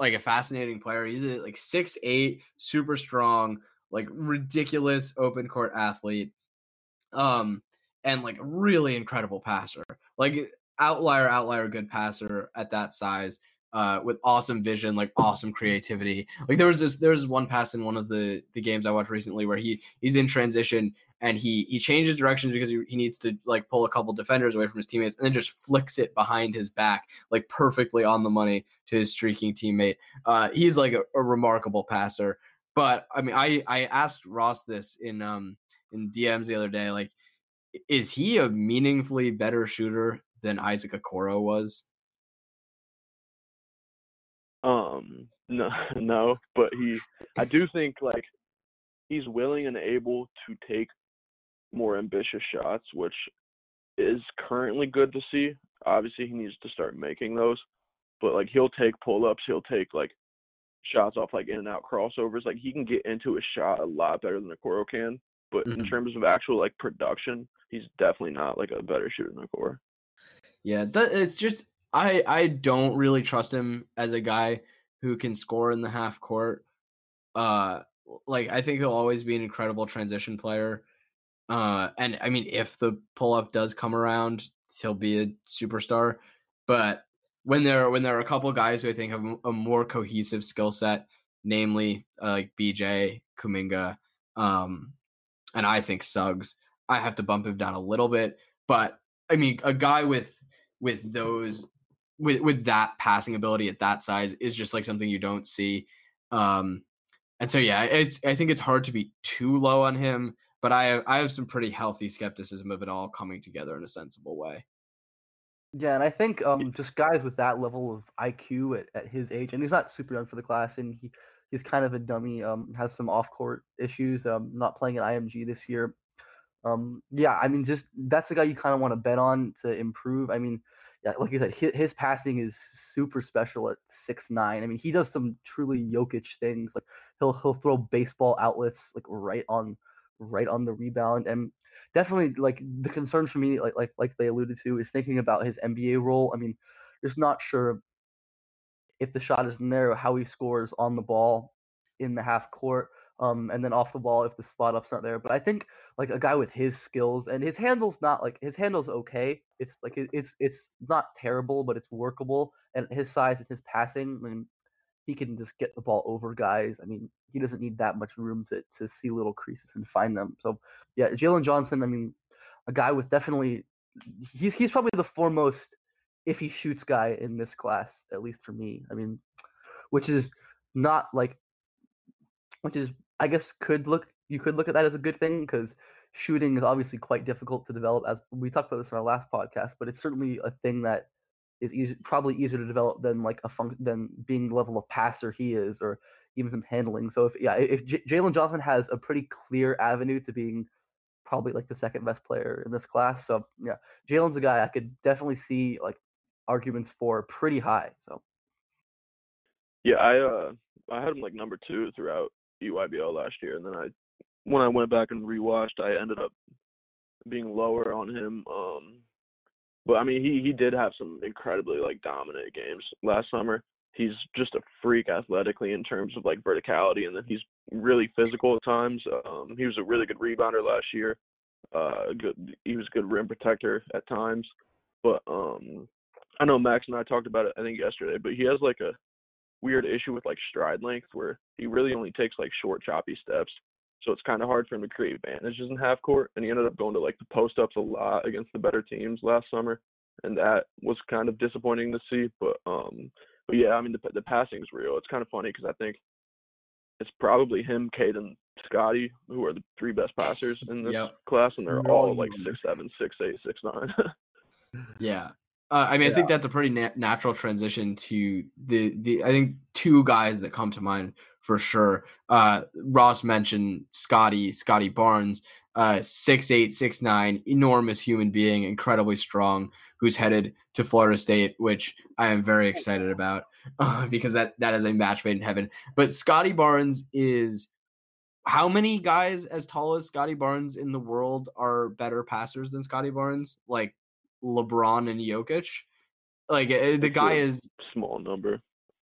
like a fascinating player. He's a, like six eight, super strong, like ridiculous open court athlete. Um, and like really incredible passer. Like outlier, outlier, good passer at that size. Uh, with awesome vision, like awesome creativity. Like there was this, there was one pass in one of the the games I watched recently where he he's in transition and he he changes directions because he, he needs to like pull a couple defenders away from his teammates and then just flicks it behind his back like perfectly on the money to his streaking teammate. Uh, he's like a, a remarkable passer. But I mean, I I asked Ross this in um in DMs the other day, like is he a meaningfully better shooter than Isaac Okoro was? Um, no, [laughs] no, but he, I do think like he's willing and able to take more ambitious shots, which is currently good to see. Obviously, he needs to start making those, but like he'll take pull ups, he'll take like shots off like in and out crossovers. Like he can get into a shot a lot better than Okoro can. But mm-hmm. in terms of actual like production, he's definitely not like a better shooter than Okoro. Yeah, that, it's just I I don't really trust him as a guy who can score in the half court. Uh, like I think he'll always be an incredible transition player. Uh, and I mean, if the pull up does come around, he'll be a superstar. But when there when there are a couple guys who I think have a more cohesive skill set, namely uh, like BJ Kuminga, um, and I think Suggs, I have to bump him down a little bit. But I mean, a guy with with those with with that passing ability at that size is just like something you don't see. Um, and so yeah, it's I think it's hard to be too low on him, but I have, I have some pretty healthy skepticism of it all coming together in a sensible way. Yeah, and I think um, just guys with that level of IQ at, at his age, and he's not super young for the class, and he he's kind of a dummy. Um, has some off court issues. Um, not playing at IMG this year. Um, yeah, I mean, just that's a guy you kind of want to bet on to improve. I mean, yeah, like you said, his, his passing is super special at six nine. I mean, he does some truly Jokic things. Like he'll he'll throw baseball outlets like right on right on the rebound, and definitely like the concern for me, like like like they alluded to, is thinking about his NBA role. I mean, just not sure if the shot is in there, how he scores on the ball in the half court. Um, and then off the ball if the spot ups aren't there. But I think like a guy with his skills and his handle's not like his handle's okay. It's like it's it's not terrible, but it's workable. And his size and his passing, I mean, he can just get the ball over guys. I mean, he doesn't need that much room to to see little creases and find them. So yeah, Jalen Johnson. I mean, a guy with definitely he's he's probably the foremost if he shoots guy in this class, at least for me. I mean, which is not like which is I guess could look you could look at that as a good thing because shooting is obviously quite difficult to develop. As we talked about this in our last podcast, but it's certainly a thing that is easy, probably easier to develop than like a fun, than being the level of passer he is, or even some handling. So if yeah, if J- Jalen Johnson has a pretty clear avenue to being probably like the second best player in this class, so yeah, Jalen's a guy I could definitely see like arguments for pretty high. So yeah, I uh I had him like number two throughout EYBL last year, and then I when I went back and rewatched, I ended up being lower on him. Um, but I mean, he he did have some incredibly like dominant games last summer. He's just a freak athletically in terms of like verticality, and then he's really physical at times. Um, he was a really good rebounder last year. Uh, good. He was a good rim protector at times. But um, I know Max and I talked about it I think yesterday, but he has like a weird issue with like stride length where he really only takes like short choppy steps. So it's kind of hard for him to create advantages in half court, and he ended up going to like the post ups a lot against the better teams last summer, and that was kind of disappointing to see. But um, but yeah, I mean the the passing is real. It's kind of funny because I think it's probably him, Cade, and Scottie who are the three best passers in this yep. class, and they're all like six seven, six eight, six nine. [laughs] yeah, uh, I mean, yeah. I think that's a pretty na- natural transition to the the. I think two guys that come to mind for sure. Uh, Ross mentioned Scottie Scottie Barnes, uh, six eight six nine, enormous human being, incredibly strong, who's headed to Florida State, which I am very excited about [laughs] uh, because that that is a match made in heaven. But Scottie Barnes is how many guys as tall as Scottie Barnes in the world are better passers than Scottie Barnes? Like LeBron and Jokic. Like eh, the guy is small number.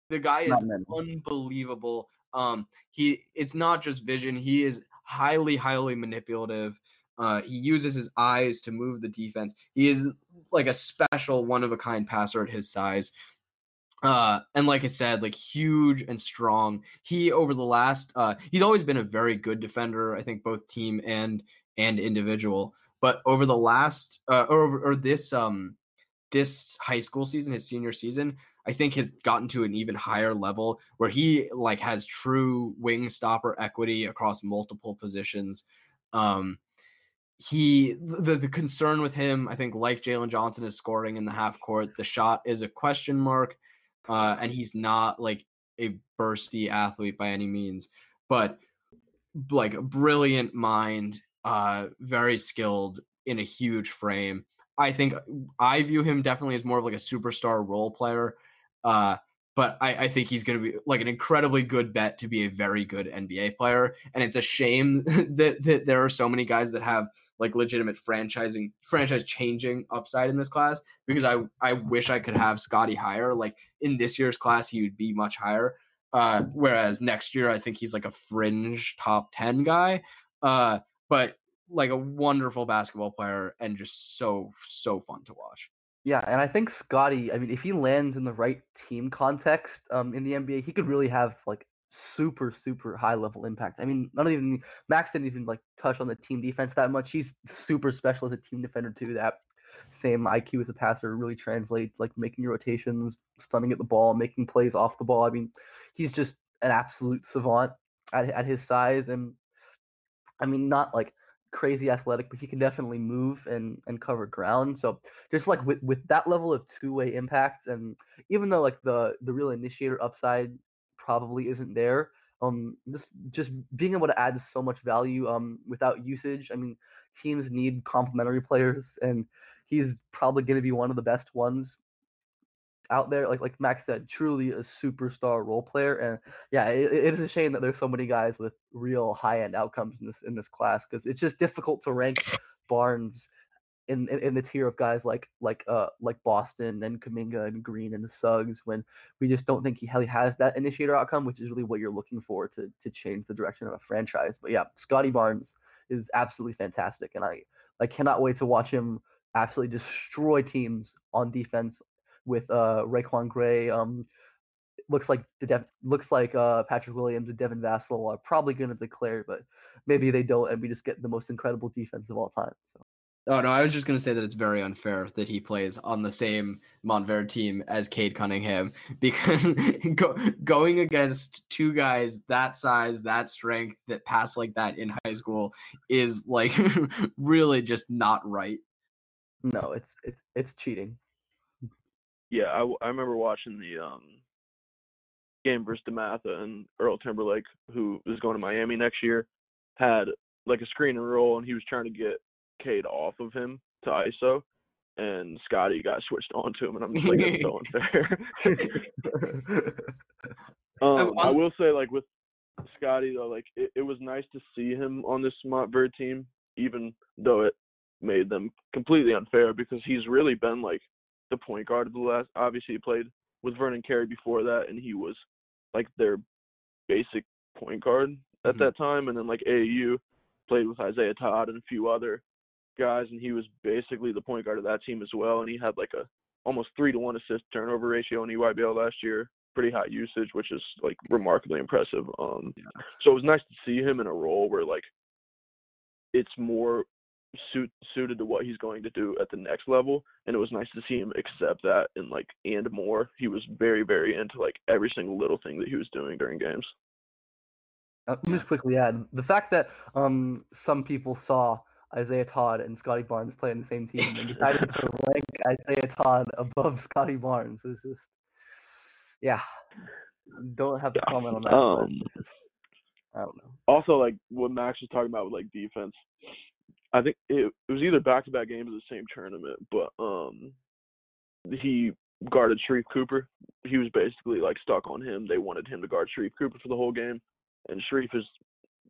the guy is unbelievable. Um, he it's not just vision; he is highly, highly manipulative. Uh, he uses his eyes to move the defense. He is like a special, one of a kind passer at his size. Uh, and like I said, like huge and strong. He over the last, uh, he's always been a very good defender. I think both team and and individual. But over the last, uh, or or this um this high school season, his senior season, I think has gotten to an even higher level where he like has true wing stopper equity across multiple positions. Um, he the the concern with him, I think, like Jalen Johnson, is scoring in the half court. The shot is a question mark, uh, and he's not like a bursty athlete by any means, but like a brilliant mind, uh, very skilled in a huge frame. I think I view him definitely as more of like a superstar role player. Uh, but I, I think he's going to be like an incredibly good bet to be a very good NBA player. And it's a shame [laughs] that, that there are so many guys that have like legitimate franchising, franchise changing upside in this class because I, I wish I could have Scottie higher. Like in this year's class, he would be much higher. Uh, whereas next year, I think he's like a fringe top 10 guy. Uh, but like a wonderful basketball player and just so, so fun to watch. Yeah, and I think Scottie, I mean, if he lands in the right team context um, in the NBA, he could really have like super, super high level impact. I mean, not even Max didn't even like touch on the team defense that much. He's super special as a team defender too. That same IQ as a passer really translates, like making rotations, stunning at the ball, making plays off the ball. I mean, he's just an absolute savant at, at his size, and I mean, not like crazy athletic, but he can definitely move and and cover ground. So just like with with that level of two way impact, and even though like the the real initiator upside probably isn't there, um, just just being able to add so much value um without usage. I mean, teams need complementary players, and he's probably going to be one of the best ones out there. Like like Max said, truly a superstar role player. And yeah, it, it is a shame that there's so many guys with real high end outcomes in this in this class because it's just difficult to rank Barnes in, in, in the tier of guys like like uh like Boston and Kuminga and Green and Suggs when we just don't think he really has that initiator outcome, which is really what you're looking for to to change the direction of a franchise. But yeah, Scottie Barnes is absolutely fantastic, and I I cannot wait to watch him absolutely destroy teams on defense with uh Raiquan Gray. Um, looks like the Dev- looks like uh Patrick Williams and Devin Vassell are probably going to declare, but maybe they don't, and we just get the most incredible defense of all time. So. Oh no, I was just gonna say that it's very unfair that he plays on the same Montverde team as Cade Cunningham [laughs] because [laughs] go, going against two guys that size, that strength, that pass like that in high school is like [laughs] really just not right. No, it's it's it's cheating. Yeah, I remember watching the um game versus DeMatha and Earl Timberlake, who is going to Miami next year, had like a screen and roll, and he was trying to get Cade off of him to ISO, and Scottie got switched [laughs] on to him, and I'm just like, that's so unfair. [laughs] [laughs] um, I will say, like with Scottie though, like it, it was nice to see him on this Montverde team, even though it made them completely unfair because he's really been like the point guard of the last. Obviously, he played with Vernon Carey before that, and he was like their basic point guard at Mhm. that time. And then like AAU played with Isaiah Todd and a few other guys, and he was basically the point guard of that team as well. And he had like a almost three to one assist turnover ratio in EYBL last year. Pretty high usage, which is like remarkably impressive. Um, so it was nice to see him in a role where like it's more suit, suited to what he's going to do at the next level, and it was nice to see him accept that and like and more. He was very very into like every single little thing that he was doing during games. Uh, let me just quickly add the fact that um some people saw Isaiah Todd and Scottie Barnes play on the same team and decided to [laughs] rank Isaiah Todd above Scottie Barnes is just yeah. Don't have to Yeah, comment on that. um, just- I don't know. Also, like what Max was talking about with like defense, I think it, it was either back to back games of the same tournament, but um, he guarded Sharife Cooper. He was basically like stuck on him. They wanted him to guard Sharife Cooper for the whole game, and Sharife is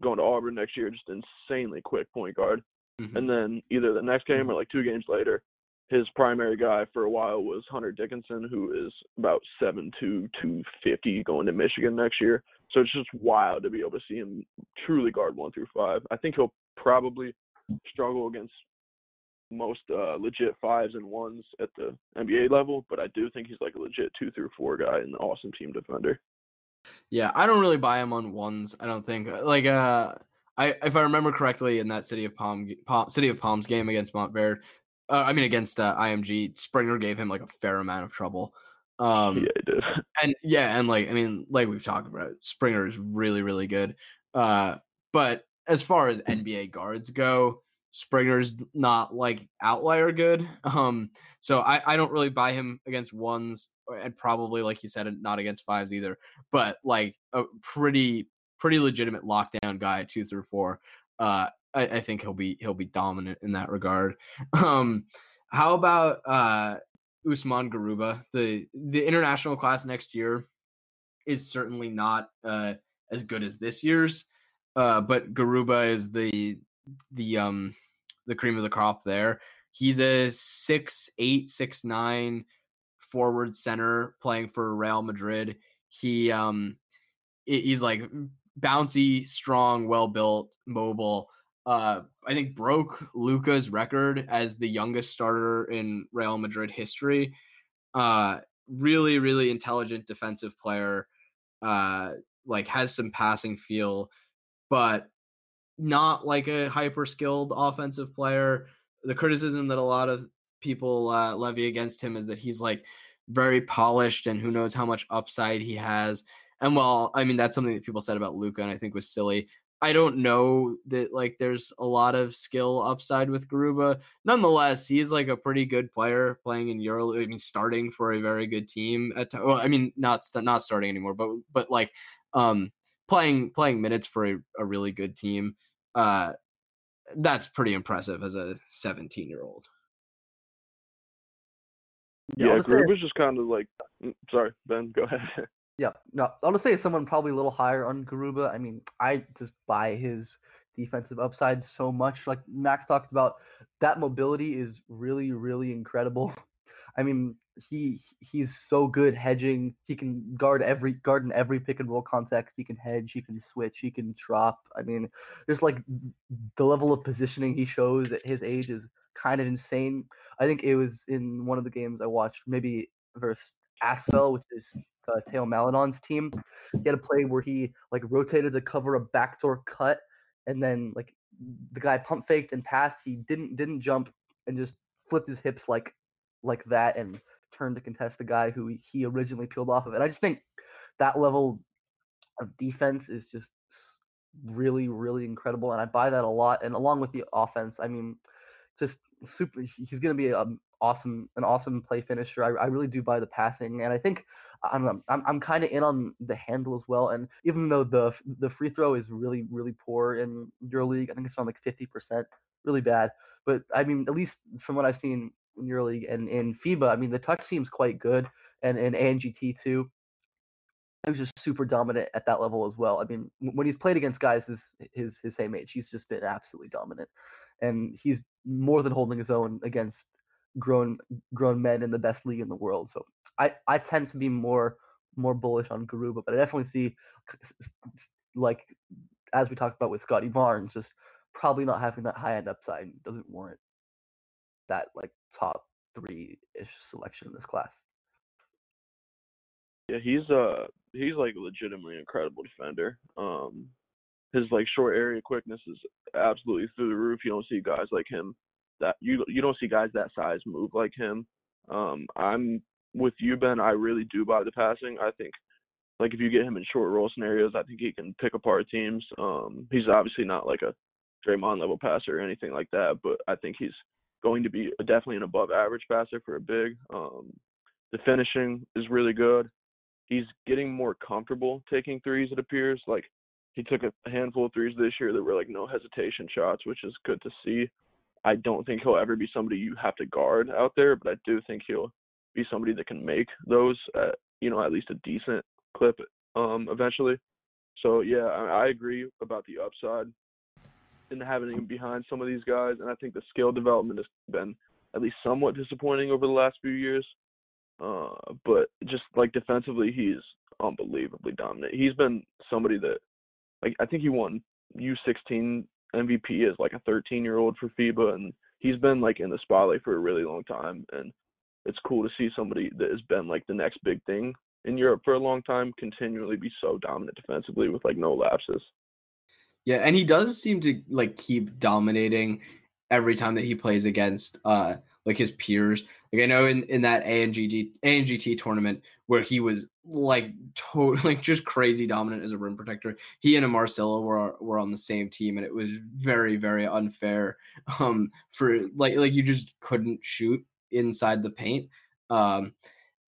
going to Auburn next year, just insanely quick point guard. Mhm. And then either the next game or like two games later, his primary guy for a while was Hunter Dickinson, who is about 7'2", 250 going to Michigan next year. So it's just wild to be able to see him truly guard one through five. I think he'll probably struggle against most uh, legit fives and ones at the NBA level, but I do think he's like a legit two through four guy and an awesome team defender. Yeah, I don't really buy him on ones. I don't think like uh I if I remember correctly in that City of Palm, Palm City of Palms game against Montverde, uh, I mean against uh, IMG, Springer gave him like a fair amount of trouble. Um yeah, he did. and yeah, and like I mean, like we've talked about, Springer is really, really good. Uh, but as far as NBA guards go, Springer's not like outlier good. Um, so I, I don't really buy him against ones, and probably like you said, not against fives either. But like a pretty pretty legitimate lockdown guy, two through four. Uh, I, I think he'll be he'll be dominant in that regard. Um, how about uh Usman Garuba? The the international class next year is certainly not uh as good as this year's. Uh, but Garuba is the the um the cream of the crop there. He's a six eight six nine forward center playing for Real Madrid. He um he's like bouncy, strong, well built, mobile. Uh, I think broke Luka's record as the youngest starter in Real Madrid history. Uh, really, really intelligent defensive player. Uh, like has some passing feel, but not like a hyper skilled offensive player. The criticism that a lot of people uh, levy against him is that he's like very polished and who knows how much upside he has. And while I mean that's something that people said about Luka and I think was silly. I don't know that like there's a lot of skill upside with Garuba. Nonetheless, he's like a pretty good player playing in Euro. I mean, starting for a very good team at. Well, I mean, not not starting anymore, but but like um playing playing minutes for a, a really good team. Uh, that's pretty impressive as a 17 year old. Yeah, yeah was just kind of like. Mm, sorry, Ben, go ahead. [laughs] Yeah, no, I'll just say someone probably a little higher on Garuba. I mean, I just buy his defensive upside so much. Like Max talked about, that mobility is really, really incredible. [laughs] I mean, he he's so good hedging. He can guard every guard in every pick and roll context. He can hedge. He can switch. He can drop. I mean, just like the level of positioning he shows at his age is kind of insane. I think it was in one of the games I watched, maybe versus Asvel, which is uh, Theo Maledon's team. He had a play where he like rotated to cover a backdoor cut, and then like the guy pump faked and passed. He didn't didn't jump and just flipped his hips like like that and turn to contest the guy who he originally peeled off of it. I just think that level of defense is just really, really incredible, and I buy that a lot. And along with the offense, I mean, just super. He's going to be an awesome, an awesome play finisher. I, I really do buy the passing, and I think I don't know. I'm I'm kind of in on the handle as well. And even though the the free throw is really, really poor in EuroLeague, I think it's around like 50%, really bad. But I mean, at least from what I've seen in EuroLeague and in FIBA. I mean, the touch seems quite good, and in ANGT too. He was just super dominant at that level as well. I mean, when he's played against guys his his his same age, he's just been absolutely dominant, and he's more than holding his own against grown grown men in the best league in the world. So I I tend to be more more bullish on Garuba, but I definitely see like as we talked about with Scottie Barnes, just probably not having that high end upside doesn't warrant that like top three ish selection in this class. Yeah, he's uh he's like legitimately incredible defender. Um his like short area quickness is absolutely through the roof. You don't see guys like him that you you don't see guys that size move like him. Um I'm with you Ben, I really do buy the passing. I think like if you get him in short roll scenarios, I think he can pick apart teams. Um he's obviously not like a Draymond level passer or anything like that, but I think he's going to be definitely an above average passer for a big. Um, the finishing is really good. He's getting more comfortable taking threes. It appears like he took a handful of threes this year that were like no hesitation shots, which is good to see. I don't think he'll ever be somebody you have to guard out there, but I do think he'll be somebody that can make those at you know at least a decent clip um eventually. So yeah, I, I agree about the upside having him behind some of these guys. And I think the skill development has been at least somewhat disappointing over the last few years. Uh, but just like defensively, he's unbelievably dominant. He's been somebody that, like, I think he won U16 MVP as like a 13 year old for FIBA, and he's been like in the spotlight for a really long time. And it's cool to see somebody that has been like the next big thing in Europe for a long time continually be so dominant defensively with like no lapses. Yeah, and he does seem to like keep dominating every time that he plays against uh like his peers. Like I know in in that ANGT ANGT tournament where he was like totally [laughs] like just crazy dominant as a rim protector. He and Marcelo were were on the same team, and it was very very unfair. Um, for like like you just couldn't shoot inside the paint. Um,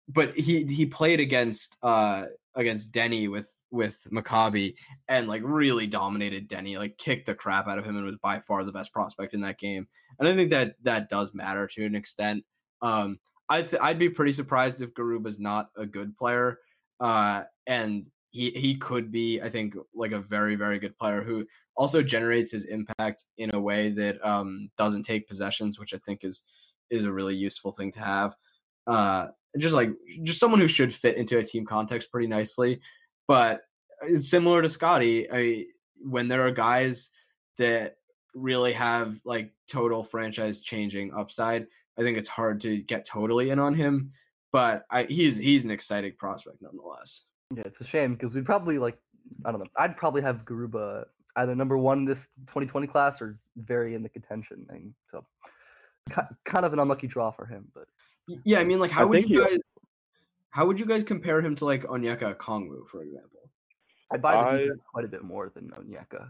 but he he played against uh against Deni with with Maccabi and like really dominated Deni, like kicked the crap out of him and was by far the best prospect in that game. And I think that that does matter to an extent. Um, I th- I'd be pretty surprised if Garuba's not a good player. Uh, and he he could be, I think, like a very very good player who also generates his impact in a way that um, doesn't take possessions, which I think is is a really useful thing to have. Uh, just like just someone who should fit into a team context pretty nicely. But uh, similar to Scottie, I, when there are guys that really have like total franchise changing upside, I think it's hard to get totally in on him. But I, he's he's an exciting prospect nonetheless. Yeah, it's a shame because we'd probably like I don't know. I'd probably have Garuba either number one this 2020 class or very in the contention thing. So kind of an unlucky draw for him, but yeah, I mean, like, how I would you guys, how would you guys compare him to like Onyeka Okongwu, for example? I buy the I- defense quite a bit more than Onyeka,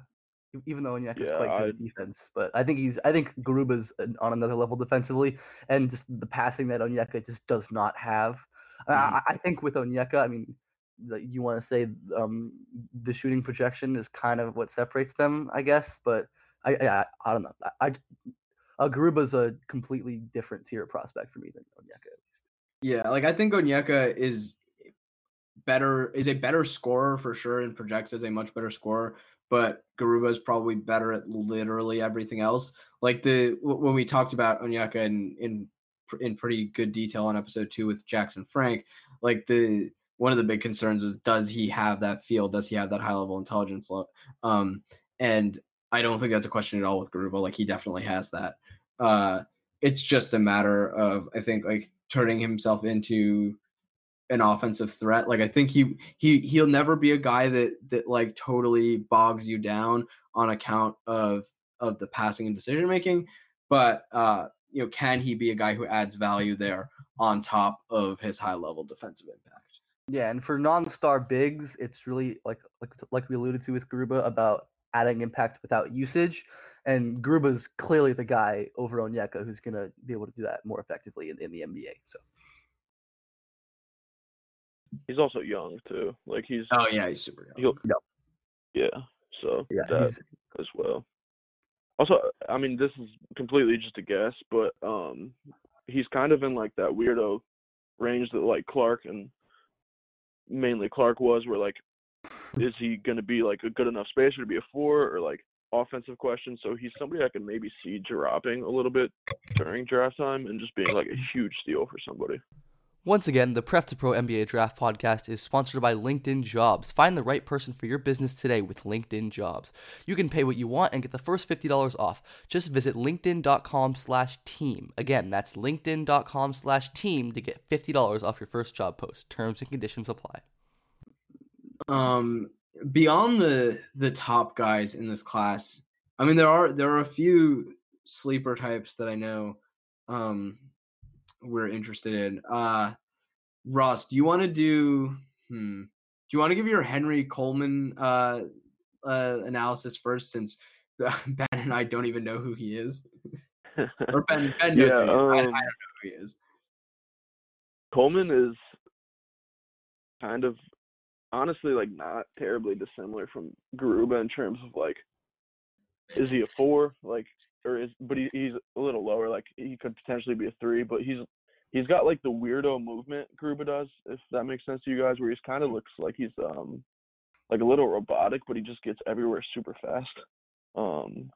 even though Onyeka's Yeah, quite good I- at defense. But I think he's I think Garuba's an- on another level defensively, and just the passing that Onyeka just does not have. I- Mm-hmm. I, I think with Onyeka, I mean, like, you want to say um, the shooting projection is kind of what separates them, I guess. But I I, I don't know. I, I uh, Garuba's a completely different tier prospect for me than Onyeka. At least. Yeah, like I think Onyeka is better is a better scorer for sure and projects as a much better scorer, but Garuba is probably better at literally everything else. Like the when we talked about Onyeka in in in pretty good detail on episode 2 with Jackson Frank, like the one of the big concerns was does he have that feel? Does he have that high level intelligence? Um and I don't think that's a question at all with Garuba. Like he definitely has that. Uh it's just a matter of I think like turning himself into an offensive threat. Like I think he he he'll never be a guy that that like totally bogs you down on account of of the passing and decision making, but uh you know can he be a guy who adds value there on top of his high level defensive impact? Yeah, and for non-star bigs, it's really like like like we alluded to with Garuba about adding impact without usage. And Garuba's clearly the guy over Onyeka who's gonna be able to do that more effectively in, in the NBA. So He's also young too. Like he's Oh yeah, he's super young. he'll, yeah. So yeah, that as well. Also, I mean, this is completely just a guess, but um, he's kind of in like that weirdo range that like Clark and mainly Clark was, where like, is he going to be like a good enough spacer to be a four or like offensive question? So he's somebody I can maybe see dropping a little bit during draft time and just being like a huge steal for somebody. Once again, the Prep to Pro NBA Draft podcast is sponsored by LinkedIn Jobs. Find the right person for your business today with LinkedIn Jobs. You can pay what you want and get the first $50 off. Just visit linkedin.com slash team. Again, that's linkedin.com slash team to get $50 off your first job post. Terms and conditions apply. um beyond the the top guys in this class i mean there are there are a few sleeper types that i know um we're interested in. Uh ross do you want to do hmm do you want to give your henry coleman uh uh analysis first since [laughs] ben and i don't even know who he is? [laughs] Or ben ben knows Yeah, who he is. I, I don't um, know who he is. Coleman is kind of honestly like not terribly dissimilar from Garuba in terms of like is he a four like or is but he, he's a little lower like he could potentially be a three but he's he's got like the weirdo movement Garuba does if that makes sense to you guys where he's kind of looks like he's um like a little robotic but he just gets everywhere super fast um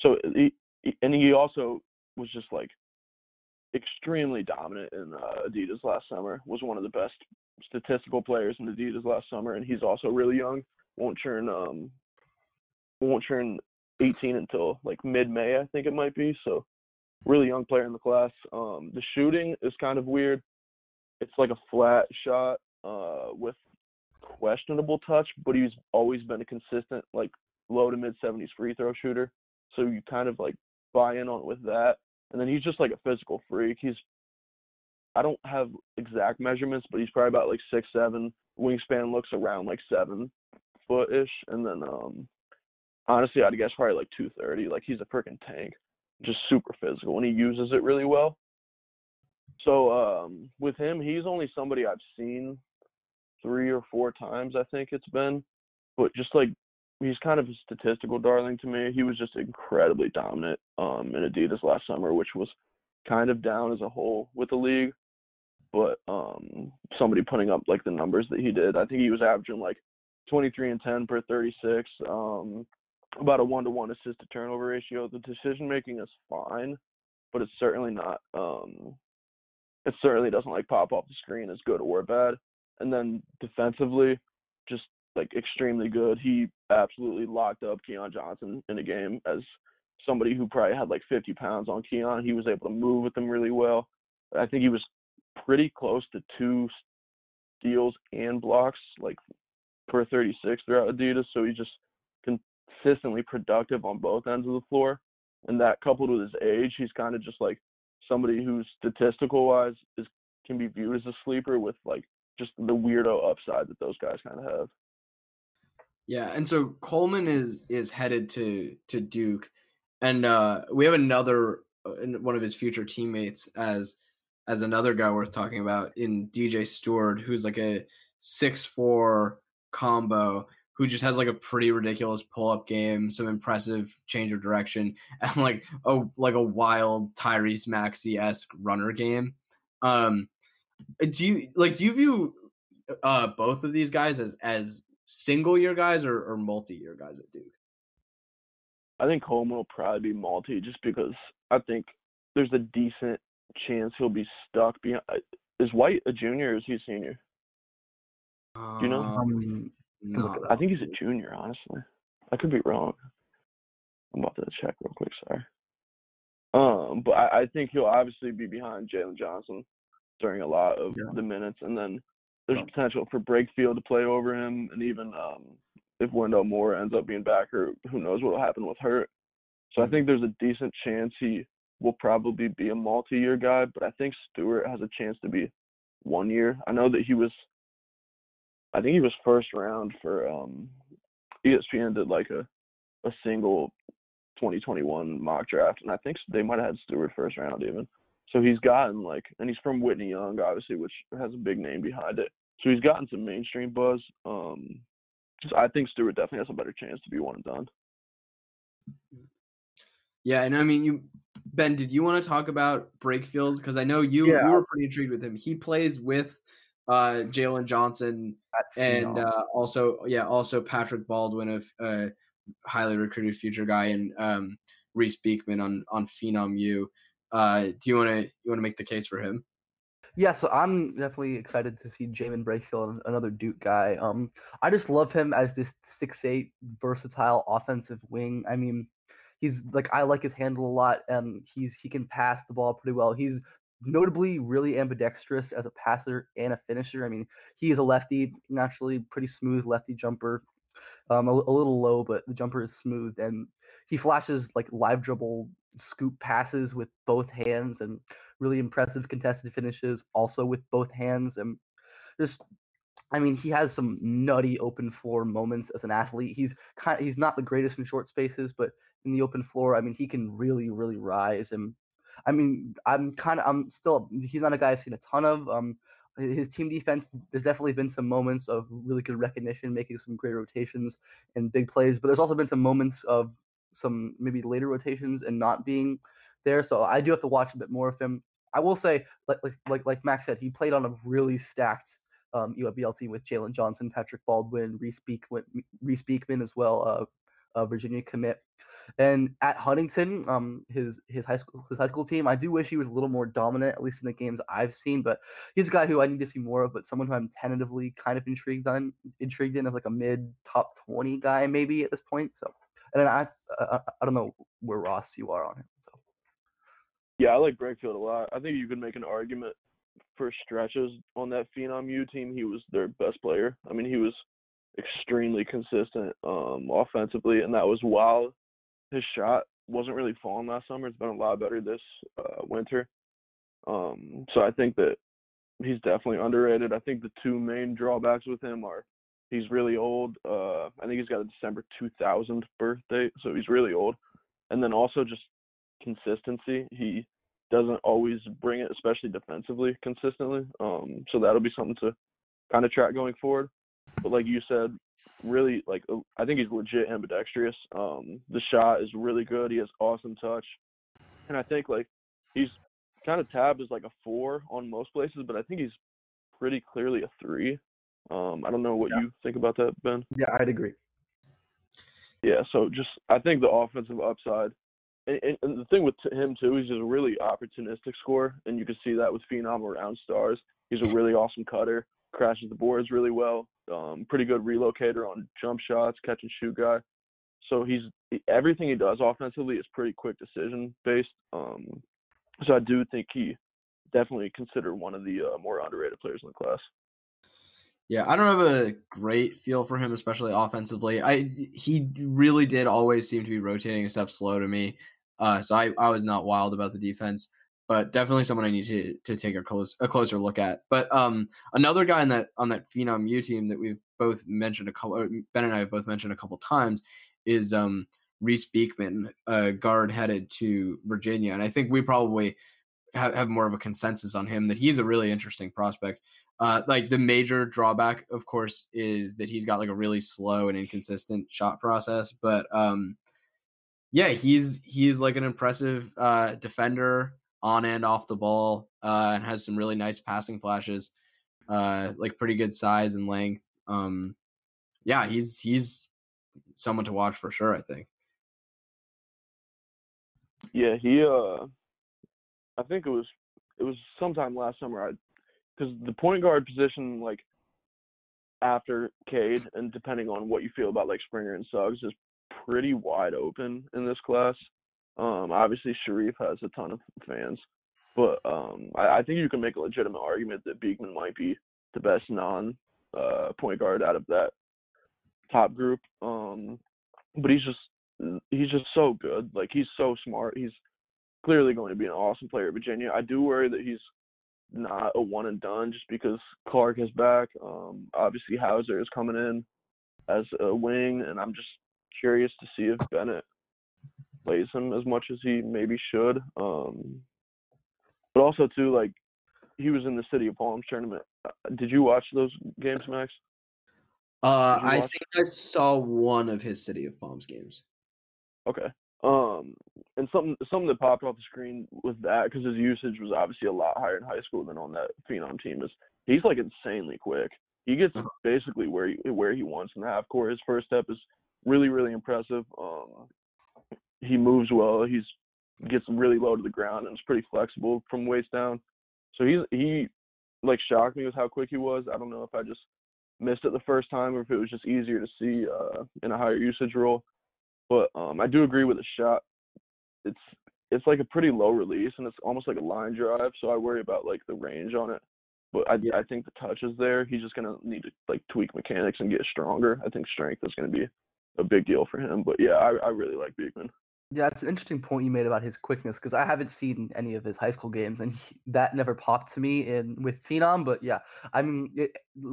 so he, he and he also was just like extremely dominant in uh, Adidas last summer. Was one of the best statistical players in Adidas last summer, and he's also really young. Won't turn um won't turn 18 until like mid May, I think it might be. So really young player in the class. Um, the shooting is kind of weird. It's like a flat shot uh, with questionable touch, but he's always been a consistent like low to mid 70s free throw shooter. So you kind of like buy in on it with that. And then he's just like a physical freak. He's I don't have exact measurements, but he's probably about like six seven. Wingspan looks around like seven foot ish, and then um honestly I'd guess probably like two thirty. Like he's a freaking tank, just super physical, and he uses it really well. So um with him, he's only somebody I've seen three or four times. I think it's been, but just like he's kind of a statistical darling to me. He was just incredibly dominant um, in Adidas last summer, which was kind of down as a whole with the league. But um, somebody putting up like the numbers that he did, I think he was averaging like 23 and 10 per 36, um, about a one to one assist to turnover ratio. The decision making is fine, but it's certainly not. Um, it certainly doesn't like pop off the screen as good or bad. And then defensively, just like extremely good. He absolutely locked up Keon Johnson in a game as somebody who probably had like 50 pounds on Keon. He was able to move with him really well. I think he was pretty close to two steals and blocks, like per 36 throughout Adidas. So he's just consistently productive on both ends of the floor. And that coupled with his age, he's kind of just like somebody who's statistical wise is can be viewed as a sleeper with like just the weirdo upside that those guys kind of have. Yeah, and so Coleman is is headed to to Duke, and uh, we have another uh, one of his future teammates as as another guy worth talking about in DJ Steward, who's like a six four combo who just has like a pretty ridiculous pull up game, some impressive change of direction, [laughs] and like a like a wild Tyrese Maxey esque runner game. Um, do you like do you view uh both of these guys as as single year guys or, or multi year guys at Duke? I think Coleman will probably be multi just because I think there's a decent chance he'll be stuck behind. Uh, is White a junior or is he a senior? Do you know? Um, I think he's a junior, honestly. I could be wrong. I'm about to check real quick, sorry. Um, but I, I think he'll obviously be behind Jalen Johnson during a lot of Yeah. the minutes, and then there's potential for Brakefield to play over him, and even um, if Wendell Moore ends up being back, or who knows what will happen with Hurt. So I think there's a decent chance he will probably be a multi-year guy, but I think Steward has a chance to be one year. I know that he was, I think he was first round for um, ESPN did like a a single 2021 mock draft, and I think they might have had Steward first round even. So he's gotten like, and he's from Whitney Young, obviously, which has a big name behind it. So he's gotten some mainstream buzz. Um, just I think Steward definitely has a better chance to be one and done. Yeah, and I mean, you Ben, did you want to talk about Brakefield? Because I know you Yeah. you were pretty intrigued with him. He plays with uh, Jalen Johnson and uh, also yeah, also Patrick Baldwin, a uh, highly recruited future guy, and um, Reece Beekman on on Phenom U. Uh, do you want to you want to make the case for him? Yeah, so I'm definitely excited to see Jaemyn Brakefield, another Duke guy. Um, I just love him as this six eight versatile offensive wing. I mean, he's like I like his handle a lot. Um, he's he can pass the ball pretty well. He's notably really ambidextrous as a passer and a finisher. I mean, he is a lefty, naturally pretty smooth lefty jumper. Um, a, a little low, but the jumper is smooth, and he flashes like live dribble scoop passes with both hands and really impressive contested finishes also with both hands and just I mean he has some nutty open floor moments as an athlete. He's kind of, he's not the greatest in short spaces, but in the open floor, I mean he can really really rise and I mean I'm kind of I'm still he's not a guy I've seen a ton of um his team defense there's definitely been some moments of really good recognition making some great rotations and big plays but there's also been some moments of some maybe later rotations and not being there so I do have to watch a bit more of him I will say, like like like, like Max said, he played on a really stacked um, UABL team with Jalen Johnson, Patrick Baldwin, Reece Beekman, Reece Beekman as well, uh, uh, Virginia commit. And at Huntington, um, his his high school his high school team, I do wish he was a little more dominant, at least in the games I've seen. But he's a guy who I need to see more of, but someone who I'm tentatively kind of intrigued on, intrigued in as like a mid top twenty guy maybe at this point. So, and then I I, don't know where Ross you are on him. So. Yeah, I like Brakefield a lot. I think you could make an argument for stretches on that Phenom U team. He was their best player. I mean, he was extremely consistent um, offensively, and that was while his shot wasn't really falling last summer. It's been a lot better this uh, winter. Um, so I think that he's definitely underrated. I think the two main drawbacks with him are he's really old. Uh, I think he's got a December 2000 birthday, so he's really old. And then also just consistency. He doesn't always bring it, especially defensively, consistently. Um, so that'll be something to kind of track going forward. But like you said, really like uh, I think he's legit ambidextrous. Um, the shot is really good. He has awesome touch, and I think like he's kind of tabbed as like a four on most places, but I think he's pretty clearly a three. Um, I don't know what yeah. you think about that, Ben. Yeah, I'd agree. Yeah, so just I think the offensive upside, and, and, and the thing with him too, he's just a really opportunistic scorer, and you can see that with phenom around stars. He's a really awesome cutter, crashes the boards really well. Um, pretty good relocator on jump shots, catch and shoot guy. So he's everything he does offensively is pretty quick decision based. Um, so I do think he definitely considered one of the uh, more underrated players in the class. Yeah, I don't have a great feel for him, especially offensively. I he really did always seem to be rotating a step slow to me. Uh, so I, I was not wild about the defense but definitely someone I need to to take a close a closer look at. But um, another guy on that on that Phenom U team that we've both mentioned a couple, Ben and I have both mentioned a couple times, is um, Reece Beekman, guard headed to Virginia, and I think we probably have, have more of a consensus on him that he's a really interesting prospect. Uh, like the major drawback, of course, is that he's got like a really slow and inconsistent shot process. But um, yeah, he's he's like an impressive uh, defender on and off the ball, uh, and has some really nice passing flashes, uh, like pretty good size and length. Um, yeah, he's he's someone to watch for sure. I think. Yeah, he. Uh, I think it was it was sometime last summer. I because the point guard position, like after Cade, and depending on what you feel about like Springer and Suggs, is pretty wide open in this class. Um, obviously, Sharife has a ton of fans, but um, I, I, think you can make a legitimate argument that Beekman might be the best non uh, point guard out of that top group. Um, but he's just he's just so good. Like he's so smart. He's clearly going to be an awesome player at Virginia. I do worry that he's not a one and done just because Clark is back. Um, obviously Hauser is coming in as a wing, and I'm just curious to see if Bennett plays him as much as he maybe should. Um, but also too, like he was in the City of Palms tournament. Uh, did you watch those games, Max? Uh, I think I saw one of his City of Palms games. Okay. Um, and something something that popped off the screen with that because his usage was obviously a lot higher in high school than on that phenom team. Is he's like insanely quick. He gets uh-huh. basically where he where he wants in the half court. His first step is really really impressive. Um, he moves well. He's gets really low to the ground and is pretty flexible from waist down. So he's he like shocked me with how quick he was. I don't know if I just missed it the first time or if it was just easier to see uh, in a higher usage role. But um, I do agree with the shot. It's it's like a pretty low release and it's almost like a line drive. So I worry about like the range on it. But I yeah. I think the touch is there. He's just gonna need to like tweak mechanics and get stronger. I think strength is gonna be a big deal for him. But yeah, I, I really like Beekman. Yeah, it's an interesting point you made about his quickness because I haven't seen any of his high school games, and he, that never popped to me in with Phenom. But yeah, I mean, it,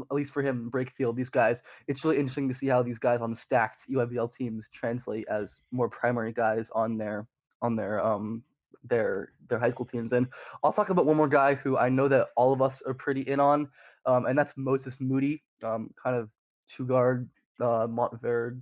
at least for him, Brakefield, these guys, it's really interesting to see how these guys on the stacked UIBL teams translate as more primary guys on their on their um their their high school teams. And I'll talk about one more guy who I know that all of us are pretty in on, um, and that's Moses Moody, um, kind of two guard uh, Montverde.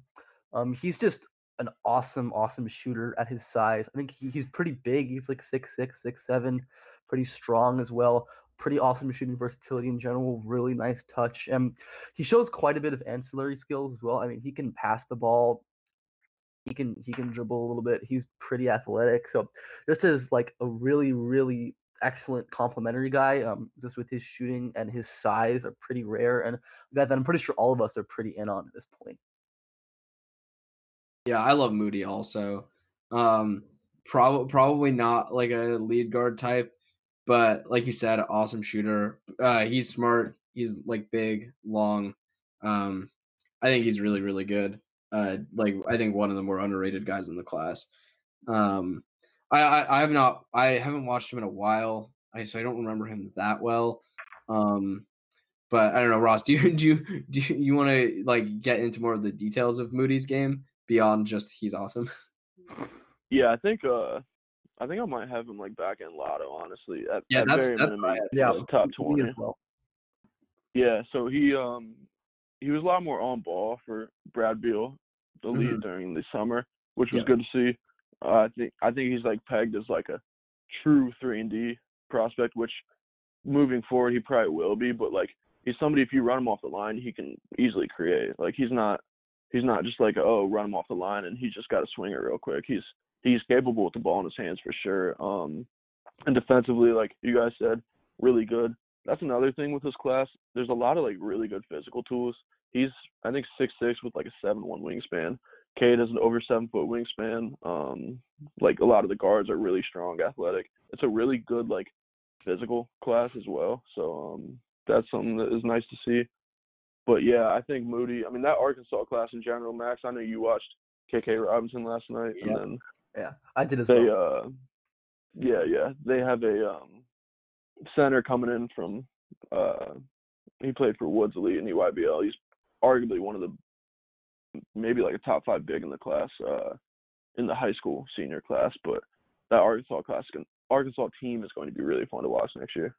Um, he's just an awesome, awesome shooter at his size. I think he, he's pretty big. He's like six six, six seven, pretty strong as well. Pretty awesome shooting versatility in general. Really nice touch, and he shows quite a bit of ancillary skills as well. I mean, he can pass the ball he can he can dribble a little bit. He's pretty athletic. So just as like a really really excellent complementary guy, um, just with his shooting and his size are pretty rare, and guy that I'm pretty sure all of us are pretty in on at this point. Yeah, I love Moody also. Um, probably probably not like a lead guard type, but like you said, awesome shooter. Uh, he's smart. He's like big, long. Um, I think he's really really good. Uh, like I think one of the more underrated guys in the class. Um, I, I I have not I haven't watched him in a while. I so I don't remember him that well. Um, but I don't know, Ross. [laughs] Do you do you do you, you want to like get into more of the details of Moody's game beyond just he's awesome? [laughs] Yeah, I think uh I think I might have him like back in Lotto, honestly. At, Yeah, at that's- very that's minimum, what Yeah, like, top Me twenty. as well. Yeah, so he um he was a lot more on ball for Brad Beal, the lead Mhm. during the summer, which was Yeah. good to see. Uh, I think I think he's like pegged as like a true three and D prospect, which moving forward he probably will be. But like he's somebody if you run him off the line, he can easily create. Like he's not he's not just like oh run him off the line and he's just got to swing it real quick. He's he's capable with the ball in his hands for sure. Um, and defensively, like you guys said, really good that's another thing with this class. There's a lot of like really good physical tools. He's I think six six with like a seven one wingspan. Cade has an over seven foot wingspan. Um, like a lot of the guards are really strong, athletic. It's a really good like physical class as well. So um, that's something that is nice to see. But yeah, I think Moody. I mean that Arkansas class in general, Max. I know you watched KK Robinson last night, Yeah. and then Yeah, I did as they well. uh yeah yeah they have a um center coming in from uh he played for Woods Elite in the YBL. He's arguably one of the maybe like a top five big in the class uh in the high school senior class, but that Arkansas class Arkansas team is going to be really fun to watch next year.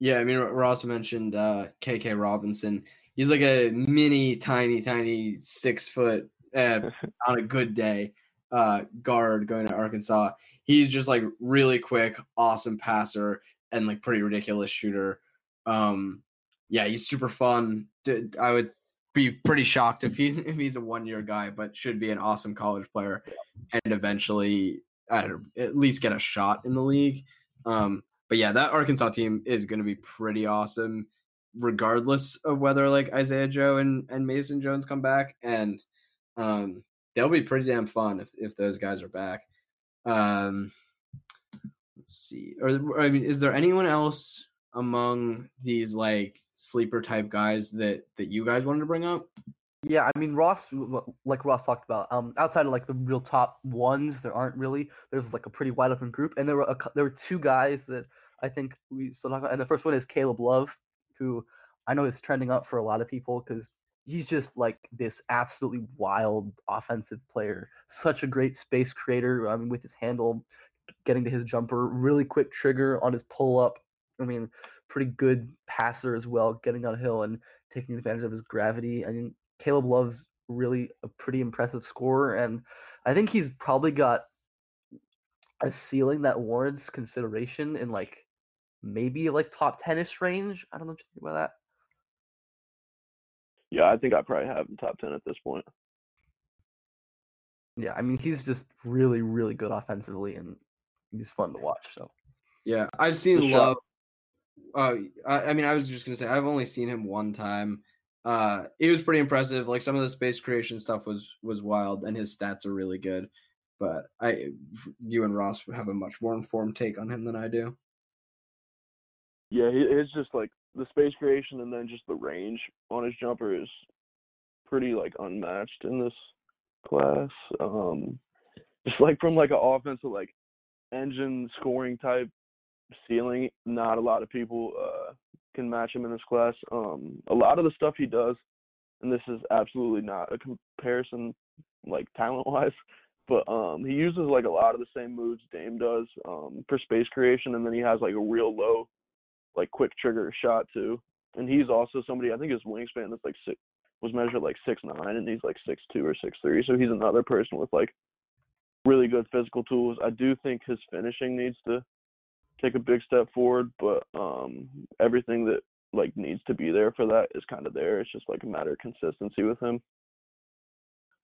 Yeah, I mean Ross mentioned uh, KK Robinson. He's like a mini, tiny, tiny six foot uh, [laughs] on a good day uh, guard going to Arkansas. He's just like really quick, awesome passer, and like pretty ridiculous shooter. Um, yeah, he's super fun. I would be pretty shocked if he's [laughs] if he's a one year guy, but should be an awesome college player and eventually I at least get a shot in the league. Um, but yeah, that Arkansas team is going to be pretty awesome, regardless of whether like Isaiah Joe and, and Mason Jones come back, and um, they'll be pretty damn fun if if those guys are back. Um, let's see, or I mean, is there anyone else among these like sleeper type guys that that you guys wanted to bring up? Yeah, I mean Ross, like Ross talked about, um, outside of like the real top ones, there aren't really. There's like a pretty wide open group, and there were a, there were two guys that I think we still talk about, and the first one is Caleb Love, who I know is trending up for a lot of people because he's just like this absolutely wild offensive player, such a great space creator. I mean, with his handle, getting to his jumper, really quick trigger on his pull up. I mean, pretty good passer as well, getting downhill and taking advantage of his gravity. I mean, Caleb Love's really a pretty impressive scorer, and I think he's probably got a ceiling that warrants consideration in like maybe like top tennis range. I don't know what you think about that. Yeah, I think I probably have him top ten at this point. Yeah, I mean he's just really, really good offensively, and he's fun to watch. So Yeah, I've seen For sure. Love. Uh, I, I mean, I was just gonna say I've only seen him one time. Uh, it was pretty impressive. Like some of the space creation stuff was was wild, and his stats are really good. But I, you and Ross have a much more informed take on him than I do. Yeah, it's just like the space creation and then just the range on his jumper is pretty like unmatched in this class. Um, just like from like an offensive like engine scoring type ceiling, not a lot of people uh can match him in this class. Um, a lot of the stuff he does, and this is absolutely not a comparison like talent [laughs] wise, but um he uses like a lot of the same moves Dame does um for space creation, and then he has like a real low like quick trigger shot too. And he's also somebody I think his wingspan is like six was measured like six nine and he's like six two or six three. So he's another person with like really good physical tools. I do think his finishing needs to take a big step forward, but um everything that like needs to be there for that is kind of there. It's just like a matter of consistency with him.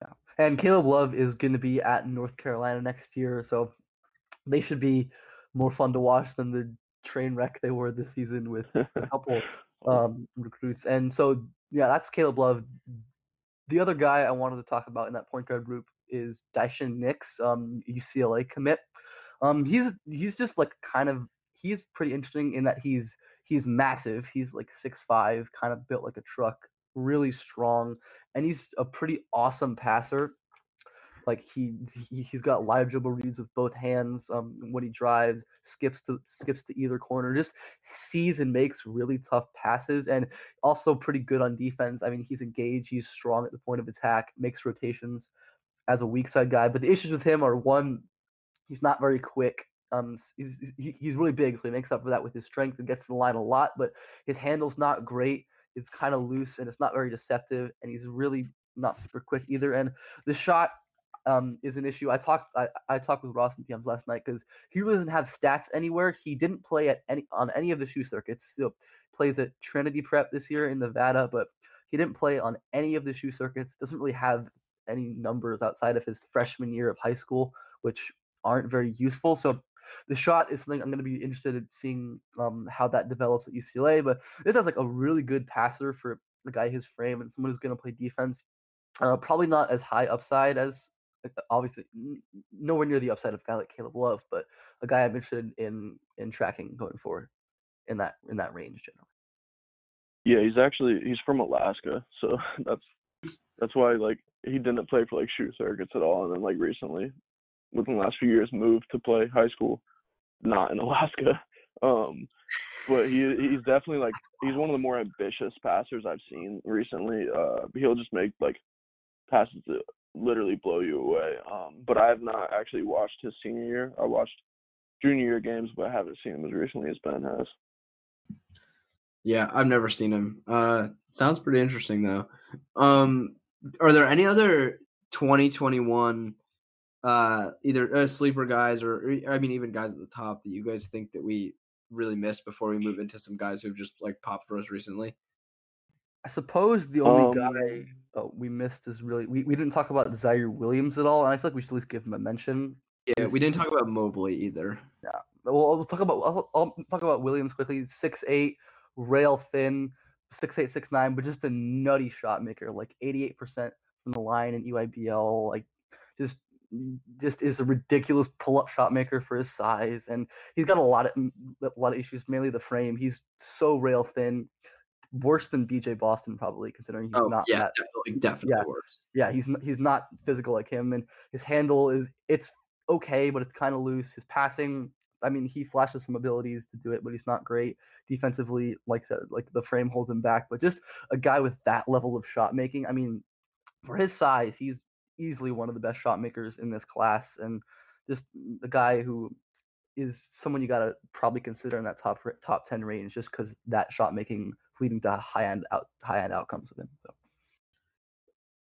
Yeah. And Caleb Love is going to be at North Carolina next year, so they should be more fun to watch than the train wreck they were this season with [laughs] a couple um, recruits. And so, yeah, that's Caleb Love. The other guy I wanted to talk about in that point guard group is Daishen Nix, um, UCLA commit. Um, he's he's just like kind of he's pretty interesting in that he's he's massive. He's like six five, kind of built like a truck, really strong, and he's a pretty awesome passer. Like he, he he's got live dribble reads with both hands. Um, when he drives, skips to skips to either corner, just sees and makes really tough passes, and also pretty good on defense. I mean, he's engaged, he's strong at the point of attack, makes rotations as a weak side guy. But the issues with him are one, he's not very quick. Um, he's, he's really big, so he makes up for that with his strength and gets to the line a lot. But his handle's not great. It's kind of loose and it's not very deceptive, and he's really not super quick either. And the shot um, is an issue. I talked I, I talked with Ross and PMs last night because he really doesn't have stats anywhere. He didn't play at any on any of the shoe circuits. Still plays at Trinity Prep this year in Nevada, but he didn't play on any of the shoe circuits. Doesn't really have any numbers outside of his freshman year of high school, which aren't very useful. So the shot is something I'm going to be interested in seeing um, how that develops at UCLA. But this has like a really good passer for a guy his frame and someone who's going to play defense. Uh, probably not as high upside as obviously nowhere near the upside of a guy like Caleb Love, but a guy I'm interested in in tracking going forward in that in that range generally. Yeah, he's actually he's from Alaska, so [laughs] that's that's why like he didn't play for like shoe circuits at all, and then like recently, within the last few years, moved to play high school, not in [laughs] Alaska. Um, but he he's definitely like he's one of the more ambitious passers I've seen recently. Uh, he'll just make like passes literally blow you away. Um, but I have not actually watched his senior year. I watched junior year games, but I haven't seen him as recently as Ben has. Yeah, I've never seen him. Uh, sounds pretty interesting though. Um, are there any other 2021 uh either uh, sleeper guys or, or I mean even guys at the top that you guys think that we really missed before we move into some guys who've just like popped for us recently? I suppose the only Um, guy oh, we missed is really we, we didn't talk about Ziaire Williams at all, and I feel like we should at least give him a mention. Yeah, we didn't talk about Mobley either. Yeah, well, I'll talk about I'll, I'll talk about Williams quickly. Six eight, rail thin, six eight six nine, but just a nutty shot maker. Like eighty eight percent from the line in EYBL. Like just just is a ridiculous pull up shot maker for his size, and he's got a lot of a lot of issues. Mainly the frame. He's so rail thin, worse than BJ Boston probably considering he's Oh not yeah, that definitely, definitely yeah. worse. yeah, he's he's not physical like him, and his handle is it's okay, but it's kind of loose. His passing, I mean, he flashes some abilities to do it, but he's not great defensively. Like like the frame holds him back, but just a guy with that level of shot making. I mean, for his size, he's easily one of the best shot makers in this class, and just the guy who is someone you got to probably consider in that top top ten range, just because that shot making leading to high end out high end outcomes with him. So.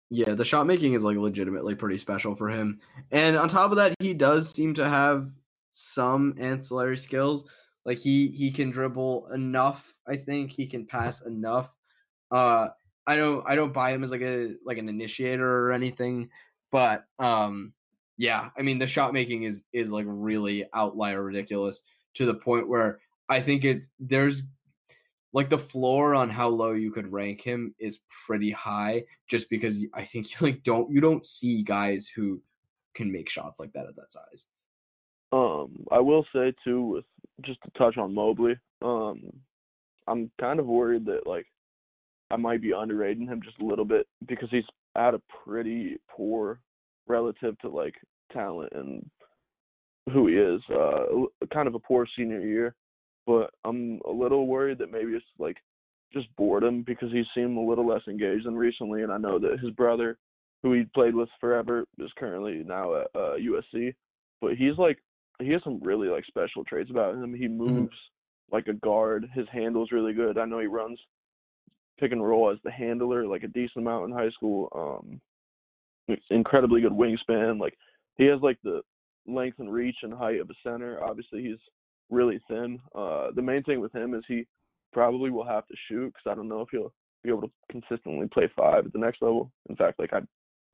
Yeah, the shot making is like legitimately pretty special for him. And on top of that, he does seem to have some ancillary skills. Like he he can dribble enough, I think. He can pass enough. Uh I don't I don't buy him as like a like an initiator or anything, but um yeah, I mean the shot making is is like really outlier ridiculous to the point where I think it there's like the floor on how low you could rank him is pretty high just because I think [laughs] you like don't you don't see guys who can make shots like that at that size. Um, I will say too, with just to touch on Mobley, um, I'm kind of worried that like I might be underrating him just a little bit because he's at a pretty poor relative to like talent and who he is. Uh, kind of a poor senior year, but I'm a little worried that maybe it's like just boredom because he seemed a little less engaged than recently, and I know that his brother, who he played with forever, is currently now at uh, USC. But he's like he has some really like special traits about him. He moves like a guard. His handle's really good. I know he runs pick and roll as the handler like a decent amount in high school. Um, incredibly good wingspan. Like he has like the length and reach and height of a center. Obviously, he's really thin. Uh, the main thing with him is he probably will have to shoot because I don't know if he'll be able to consistently play five at the next level. In fact, like I'm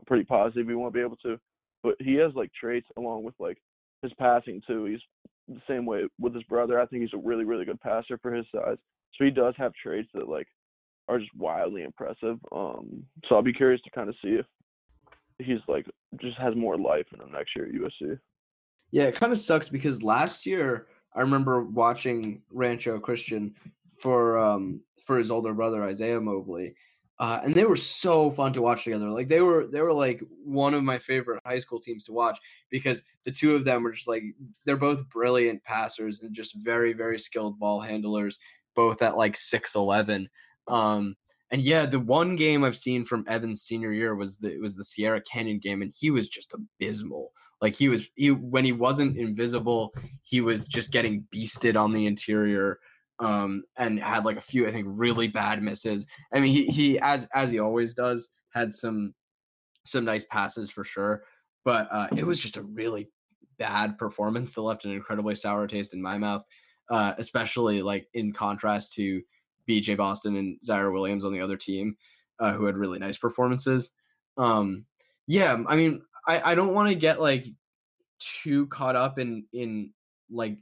pretty positive he won't be able to. But he has like traits along with like his passing too. He's the same way with his brother. I think he's a really, really good passer for his size. So he does have traits that like are just wildly impressive. Um, so I'll be curious to kind of see if he's like just has more life in him next year at USC. Yeah, it kind of sucks because last year I remember watching Rancho Christian for um for his older brother Isaiah Mobley. Uh, and they were so fun to watch together. Like they were, they were like one of my favorite high school teams to watch because the two of them were just like they're both brilliant passers and just very, very skilled ball handlers, both at like six eleven. Um, and yeah, the one game I've seen from Evan's senior year was the was the Sierra Canyon game, and he was just abysmal. Like he was he when he wasn't invisible, he was just getting beasted on the interior um, and had like a few, I think, really bad misses. I mean, he he as as he always does had some some nice passes for sure, but uh, it was just a really bad performance that left an incredibly sour taste in my mouth, uh, especially like in contrast to BJ Boston and Ziaire Williams on the other team, uh, who had really nice performances. Um, yeah, I mean, I, I don't want to get like too caught up in in like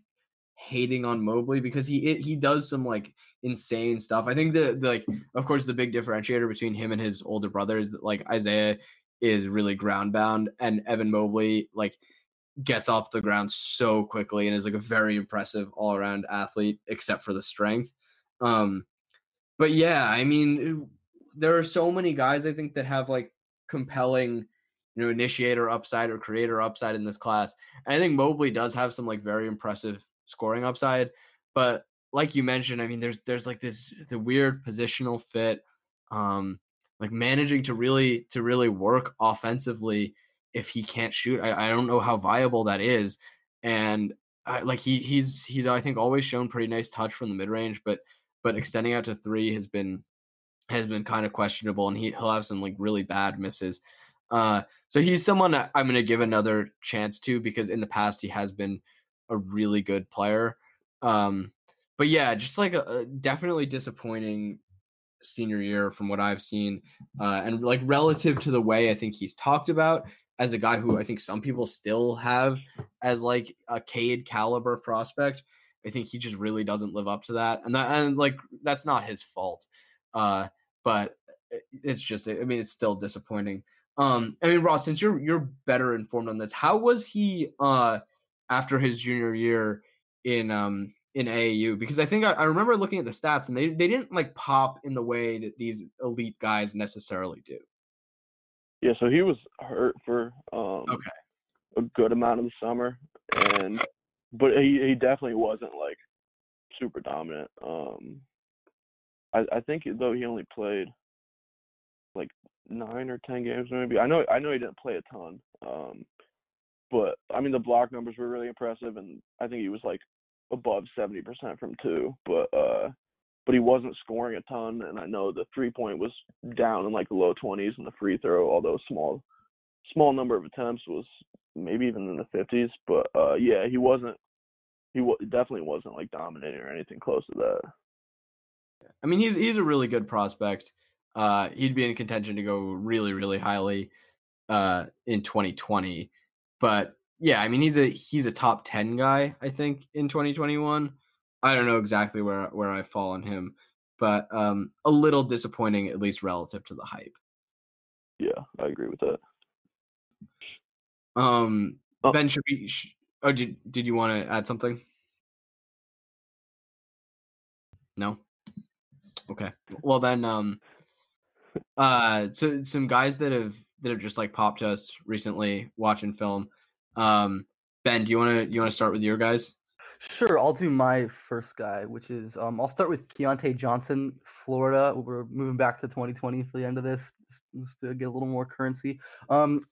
hating on Mobley because he he does some like insane stuff. I think the, the like of course the big differentiator between him and his older brother is that like Isaiah is really ground bound and Evan Mobley like gets off the ground so quickly and is like a very impressive all around athlete except for the strength. Um but yeah, I mean there are so many guys I think that have like compelling you know initiator upside or creator upside in this class. And I think Mobley does have some like very impressive scoring upside. But like you mentioned, I mean, there's there's like this the weird positional fit, um, like managing to really to really work offensively if he can't shoot. I, I don't know how viable that is, and I, like he he's he's I think always shown pretty nice touch from the mid range, but but extending out to three has been has been kind of questionable, and he he'll have some like really bad misses. Uh, so he's someone I'm going to give another chance to because in the past he has been a really good player. Um, but yeah, just like a, a, definitely disappointing senior year from what I've seen, uh, and like relative to the way I think he's talked about as a guy who I think some people still have as like a Cade caliber prospect. I think he just really doesn't live up to that, and that and like that's not his fault. Uh, but it's just I mean it's still disappointing. Um, I mean Ross, since you're you're better informed on this, how was he? Uh, after his junior year in um in AAU because I think I, I, remember looking at the stats and they they didn't like pop in the way that these elite guys necessarily do. Yeah, so he was hurt for um okay a good amount of the summer and but he he definitely wasn't like super dominant. Um I I think though he only played like nine or ten games maybe. I know I know he didn't play a ton. Um but I mean, the block numbers were really impressive, and I think he was like above 70% from two. But uh, but he wasn't scoring a ton, and I know the three point was down in like the low 20s, and the free throw, although small small number of attempts, was maybe even in the 50s. But uh, yeah, he wasn't. He w- definitely wasn't like dominating or anything close to that. I mean, he's he's a really good prospect. Uh, he'd be in contention to go really, really highly uh, in 2020 but yeah, I mean he's a he's a top ten guy, I think, in 2021. I don't know exactly where where I fall on him, but um a little disappointing at least relative to the hype. Yeah, I agree with that. Um oh. Ben should be oh did did you want to add something? No. Okay. Well then um uh so some guys that have that have just like popped us recently watching film. Um, ben, do you want to you want to start with your guys? Sure, I'll do my first guy, which is um, I'll start with Keyontae Johnson, Florida. We're moving back to 2020 for the end of this, just to get a little more currency. Um,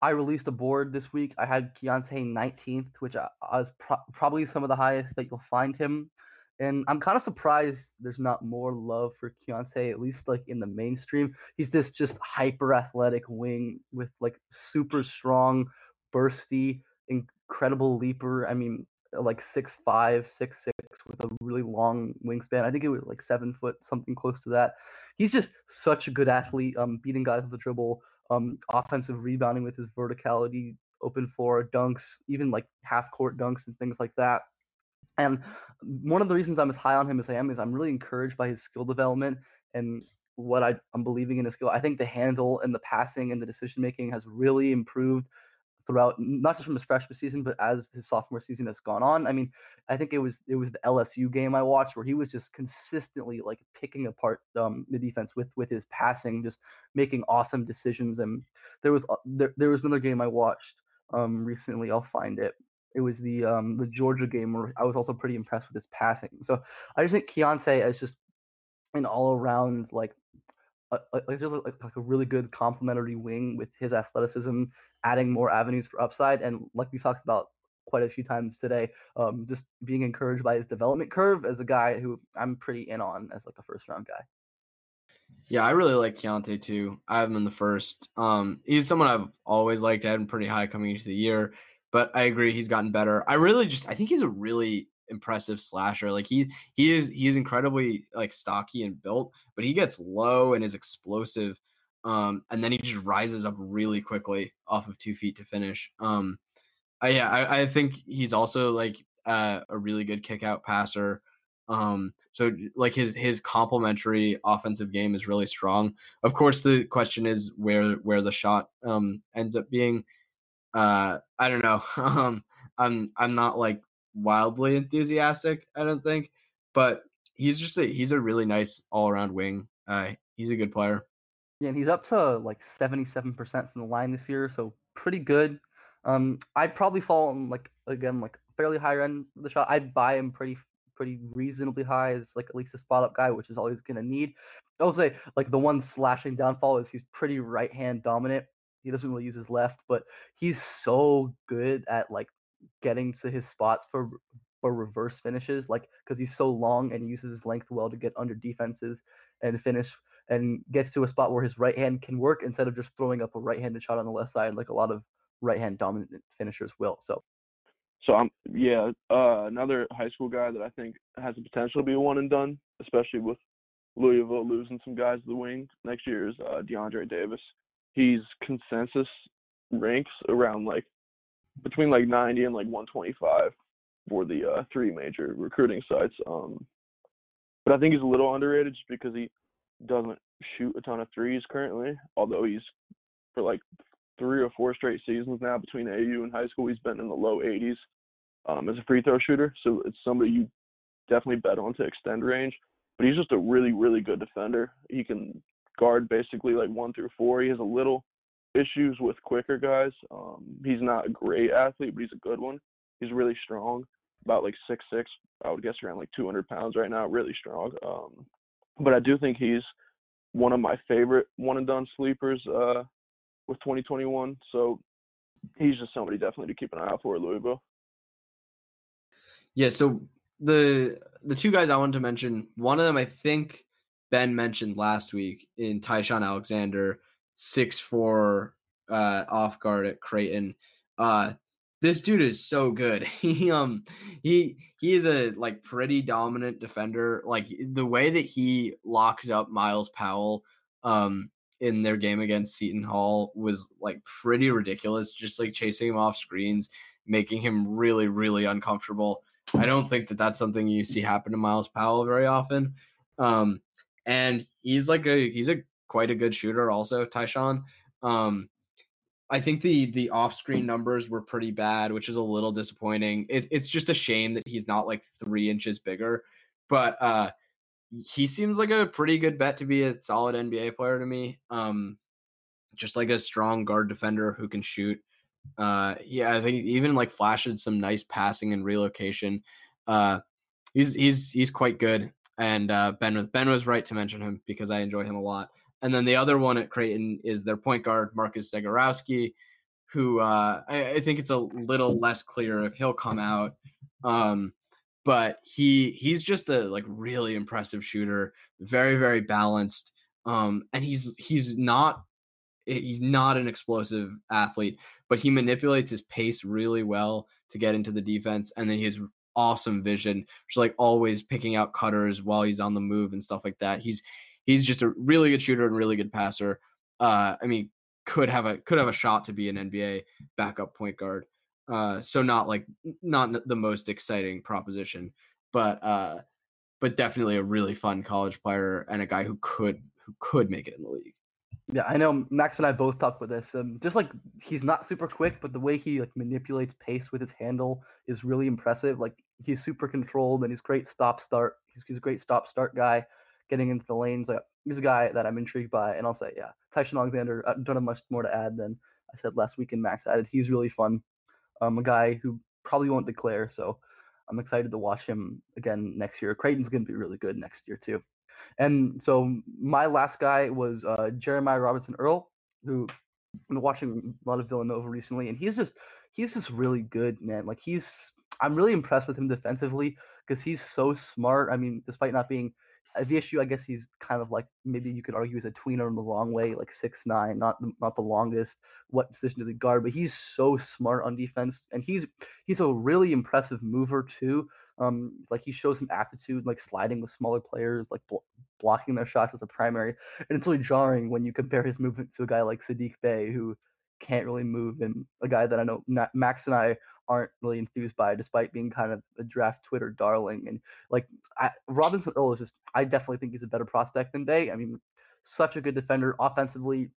I released a board this week. I had Keyontae 19th, which I, I was pro- probably some of the highest that you'll find him. And I'm kind of surprised there's not more love for Keyontae, at least like in the mainstream. He's this just hyper athletic wing with like super strong, bursty, incredible leaper. I mean, uh, like six five, six six with a really long wingspan. I think it was like seven foot, something close to that. He's just such a good athlete, um, beating guys with the dribble, um, offensive rebounding with his verticality, open floor dunks, even like half court dunks and things like that. And one of the reasons I'm as high on him as I am is I'm really encouraged by his skill development and what I, I'm believing in his skill. I think the handle and the passing and the decision making has really improved throughout, not just from his freshman season, but as his sophomore season has gone on. I mean, I think it was it was the LSU game I watched where he was just consistently like picking apart um, the defense with with his passing, just making awesome decisions. And there was uh, there, there was another game I watched um, recently. I'll find it. It was the um, the Georgia game where I was also pretty impressed with his passing. So I just think Keyontae is just an all around like a, like just like, like a really good complementary wing with his athleticism, adding more avenues for upside, and like we talked about quite a few times today, um, just being encouraged by his development curve as a guy who I'm pretty in on as like a first round guy. Yeah, I really like Keyontae too. I have him in the first. Um, he's someone I've always liked. I had him pretty high coming into the year, but I agree he's gotten better. I really just I think he's a really impressive slasher. Like he he is he is incredibly like stocky and built, but he gets low and is explosive. Um, and then he just rises up really quickly off of two feet to finish. Um, I, yeah, I, I think he's also like uh, a really good kick out passer. Um, so like his his complementary offensive game is really strong. Of course, the question is where where the shot um ends up being. Uh, I don't know. [laughs] um, I'm I'm not like wildly enthusiastic. I don't think, but he's just a he's a really nice all around wing. Uh, he's a good player. Yeah, and he's up to like seventy seven percent from the line this year, so pretty good. Um, I'd probably fall on like again like fairly higher end of the shot. I'd buy him pretty pretty reasonably high as like at least a spot up guy, which is all he's gonna need. I would say like the one slashing downfall is he's pretty right hand dominant. He doesn't really use his left, but he's so good at like getting to his spots for for reverse finishes, like because he's so long and he uses his length well to get under defenses and finish and gets to a spot where his right hand can work instead of just throwing up a right-handed shot on the left side like a lot of right-hand dominant finishers will. So so I'm yeah, uh, another high school guy that I think has the potential to be a one and done, especially with Louisville losing some guys to the wing next year is uh, DeAndre Davis. He's consensus ranks around like between like 90 and like 125 for the uh, three major recruiting sites. Um, but I think he's a little underrated just because he doesn't shoot a ton of threes currently. Although he's for like three or four straight seasons now between AU and high school, he's been in the low 80s um, as a free throw shooter. So it's somebody you definitely bet on to extend range. But he's just a really, really good defender. He can guard basically like one through four. He has a little issues with quicker guys. Um, he's not a great athlete, but he's a good one. He's really strong, about like six six. I would guess around like 200 pounds right now. Really strong. Um, but I do think he's one of my favorite one and done sleepers uh, with 2021. So he's just somebody definitely to keep an eye out for at Louisville. Yeah, so the the two guys I wanted to mention, one of them I think Ben mentioned last week in Ty-Shon Alexander, six four uh, off guard at Creighton. Uh, this dude is so good. [laughs] He um he he is a like pretty dominant defender. Like the way that he locked up Myles Powell um in their game against Seton Hall was like pretty ridiculous. Just like chasing him off screens, making him really really uncomfortable. I don't think that that's something you see happen to Myles Powell very often. Um, and he's like a he's a quite a good shooter also, Ty-Shon. Um, I think the the off screen numbers were pretty bad, which is a little disappointing. It, it's just a shame that he's not like three inches bigger, but uh, he seems like a pretty good bet to be a solid NBA player to me. Um, just like a strong guard defender who can shoot. Uh, yeah, I think even like flashes some nice passing and relocation. Uh, he's he's he's quite good. And uh, Ben Ben was right to mention him because I enjoy him a lot. And then the other one at Creighton is their point guard Marcus Zegarowski, who uh, I, I, think it's a little less clear if he'll come out. Um, but he he's just a like really impressive shooter, very very balanced. Um, and he's he's not he's not an explosive athlete, but he manipulates his pace really well to get into the defense, and then he has awesome vision, just like always picking out cutters while he's on the move and stuff like that. He's he's just a really good shooter and really good passer. Uh, I mean, could have a could have a shot to be an NBA backup point guard. Uh, so not like not the most exciting proposition, but uh, but definitely a really fun college player and a guy who could who could make it in the league. Yeah, I know Max and I both talked with this. Um, just like he's not super quick, but the way he like manipulates pace with his handle is really impressive. Like he's super controlled and he's great stop start. He's, he's a great stop start guy, getting into the lanes. Like he's a guy that I'm intrigued by. And I'll say, yeah, Ty-Shon Alexander. I don't have much more to add than I said last week. And Max added. He's really fun. Um, a guy who probably won't declare, so I'm excited to watch him again next year. Creighton's going to be really good next year too. And so my last guy was uh, Jeremiah Robinson Earl, who I've been watching a lot of Villanova recently, and he's just he's just really good, man. Like he's I'm really impressed with him defensively because he's so smart. I mean, despite not being the issue, I guess he's kind of like maybe you could argue he's a tweener in the wrong way, like six nine, not the, not the longest. What position does he guard? But he's so smart on defense, and he's he's a really impressive mover too. Um, like he shows some aptitude, like sliding with smaller players, like bl- blocking their shots as a primary. And it's really jarring when you compare his movement to a guy like Saddiq Bey, who can't really move, and a guy that I know Max and I aren't really enthused by, despite being kind of a draft Twitter darling. And like I, Robinson Earl is just, I definitely think he's a better prospect than Bey. I mean, such a good defender offensively.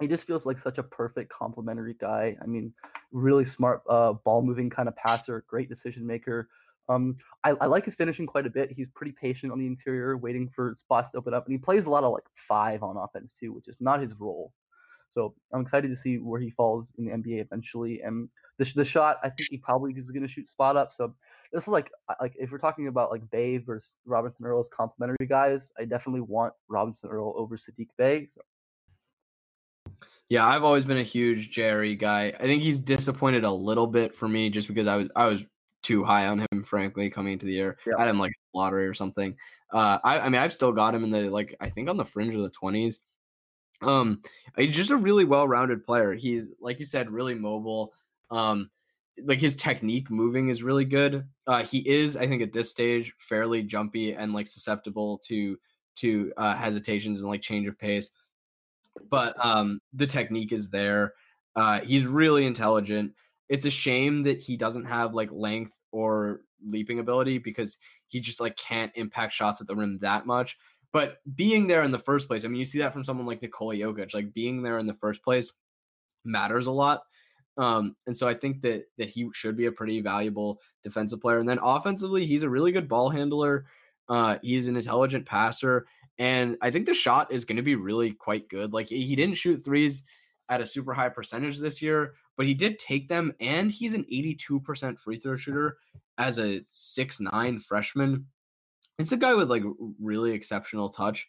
He just feels like such a perfect complementary guy. I mean, really smart uh, ball moving kind of passer, great decision maker. Um, I, I, like his finishing quite a bit. He's pretty patient on the interior, waiting for spots to open up, and he plays a lot of like five on offense too, which is not his role. So I'm excited to see where he falls in the NBA eventually. And the, the shot, I think he probably is going to shoot spot up. So this is like like if we're talking about like Bey versus Robinson Earl as complementary guys, I definitely want Robinson Earl over Saddiq Bey. So. Yeah, I've always been a huge Jerry guy. I think he's disappointed a little bit for me just because I was I was too high on him, frankly, coming into the year. Yeah. I had him like lottery or something. Uh, I, I mean, I've still got him in the like I think on the fringe of the twenties. Um, he's just a really well-rounded player. He's like you said, really mobile. Um, like his technique moving is really good. Uh, he is, I think, at this stage, fairly jumpy and like susceptible to to uh, hesitations and like change of pace. But um, the technique is there. Uh, he's really intelligent. It's a shame that he doesn't have like length or leaping ability because he just like can't impact shots at the rim that much. But being there in the first place, I mean, you see that from someone like Nikola Jokic. Like being there in the first place matters a lot. Um, and so I think that that he should be a pretty valuable defensive player. And then offensively, he's a really good ball handler. Uh, he's an intelligent passer, and I think the shot is going to be really quite good. Like he didn't shoot threes at a super high percentage this year, but he did take them, and he's an 82% free throw shooter as a six nine freshman. It's a guy with like really exceptional touch.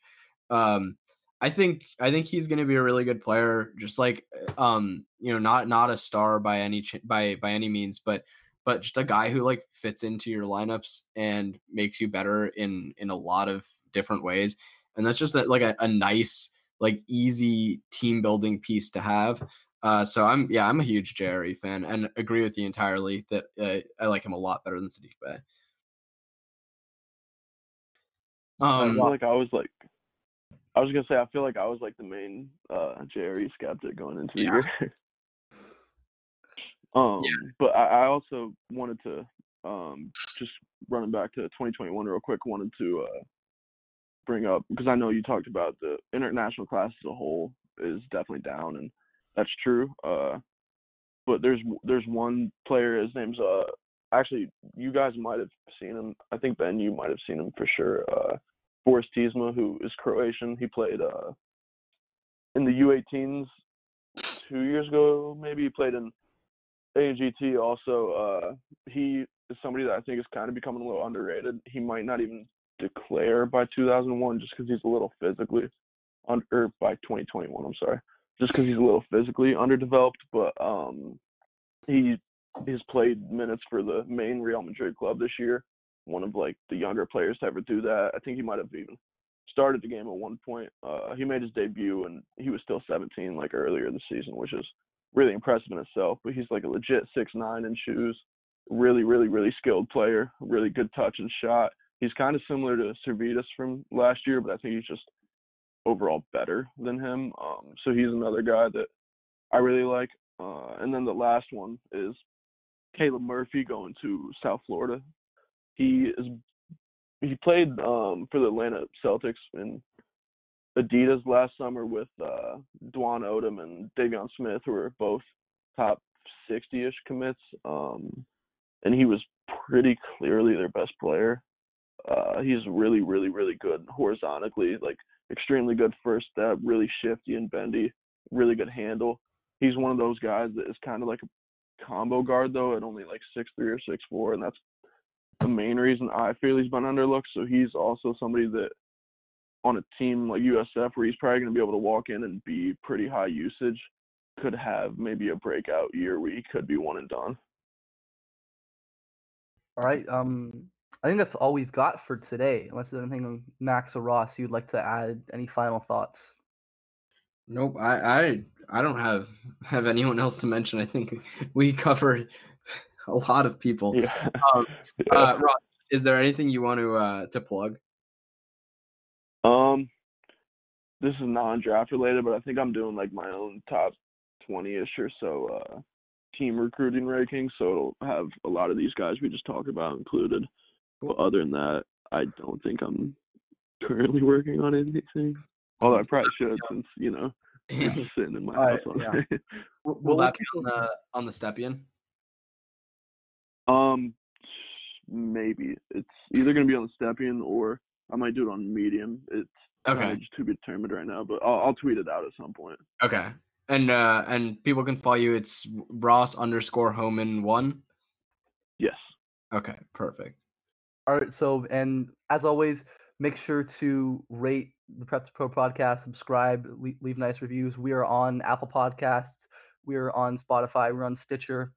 Um, I think I think he's going to be a really good player. Just like um, you know, not not a star by any ch- by by any means, but but just a guy who like fits into your lineups and makes you better in in a lot of different ways. And that's just a, like a, a nice like easy team building piece to have. Uh, so I'm yeah I'm a huge Jerry fan and agree with you entirely that uh, I like him a lot better than Saddiq Bey. Um, I feel like I was like, I was gonna say I feel like I was like the main uh Jerry skeptic going into the yeah. year. [laughs] um, yeah. but I, I also wanted to um just running back to 2021 real quick. Wanted to uh bring up because I know you talked about the international class as a whole is definitely down, and that's true. Uh, but there's there's one player. His name's uh actually you guys might have seen him. I think Ben, you might have seen him for sure. Uh, Boris Tisma, who is Croatian. He played uh, in the U18s two years ago, maybe. He played in AGT also. Uh, he is somebody that I think is kind of becoming a little underrated. He might not even declare by 2001 just because he's a little physically under by 2021. I'm sorry, just because he's a little physically underdeveloped. But um, he he's played minutes for the main Real Madrid club this year. One of like the younger players to ever do that. I think he might have even started the game at one point. Uh, he made his debut and he was still 17 like earlier this season, which is really impressive in itself. But he's like a legit six nine in shoes. Really, really, really skilled player. Really good touch and shot. He's kind of similar to Servetus from last year, but I think he's just overall better than him. Um, so he's another guy that I really like. Uh, and then the last one is Caleb Murphy going to South Florida. He is he played um, for the Atlanta Celtics in Adidas last summer with uh, Dwon Odom and Deivon Smith, who were both top 60-ish commits. Um, and he was pretty clearly their best player. Uh, he's really, really, really good horizontally, like extremely good first step, really shifty and bendy, really good handle. He's one of those guys that is kind of like a combo guard though, at only like six three or six four, and that's the main reason I feel he's been underlooked. So he's also somebody that on a team like USF where he's probably going to be able to walk in and be pretty high usage, could have maybe a breakout year where he could be one and done. All right. Um, I think that's all we've got for today. Unless there's anything, Max or Ross, you'd like to add any final thoughts? Nope. I I I don't have have anyone else to mention. I think we covered a lot of people. Yeah. Um, [laughs] uh, Ross, is there anything you want to uh, to plug? Um, this is non-draft related, but I think I'm doing like my own top 20ish or so uh, team recruiting rankings, so it'll have a lot of these guys we just talked about included. But other than that, I don't think I'm currently working on anything. Although I probably should, since you know [laughs] sitting in my All right, house. all yeah. day. Will that be on the on the Stepien? Um, maybe it's either gonna be on the Stepien or I might do it on Medium. It's Okay. kinda just to be determined right now, but I'll, I'll tweet it out at some point. Okay. And uh and people can follow you. It's Ross underscore Homan one. Yes. Okay, perfect. All right. So, and as always, make sure to rate the Prep to Pro podcast, subscribe, leave, leave nice reviews. We are on Apple Podcasts, we are on Spotify, we're on Stitcher,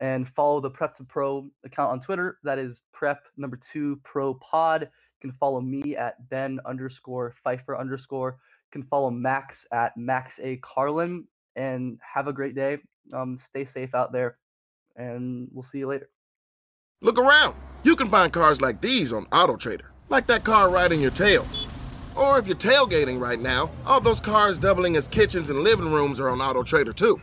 and follow the Prep to Pro account on Twitter. That is Prep number two Pro Pod. You can follow me at Ben underscore Pfeiffer underscore. You can follow Max at Max A Carlin. And have a great day. Um, stay safe out there, and we'll see you later. Look around. You can find cars like these on AutoTrader, like that car riding your tail. Or if you're tailgating right now, all those cars doubling as kitchens and living rooms are on AutoTrader too.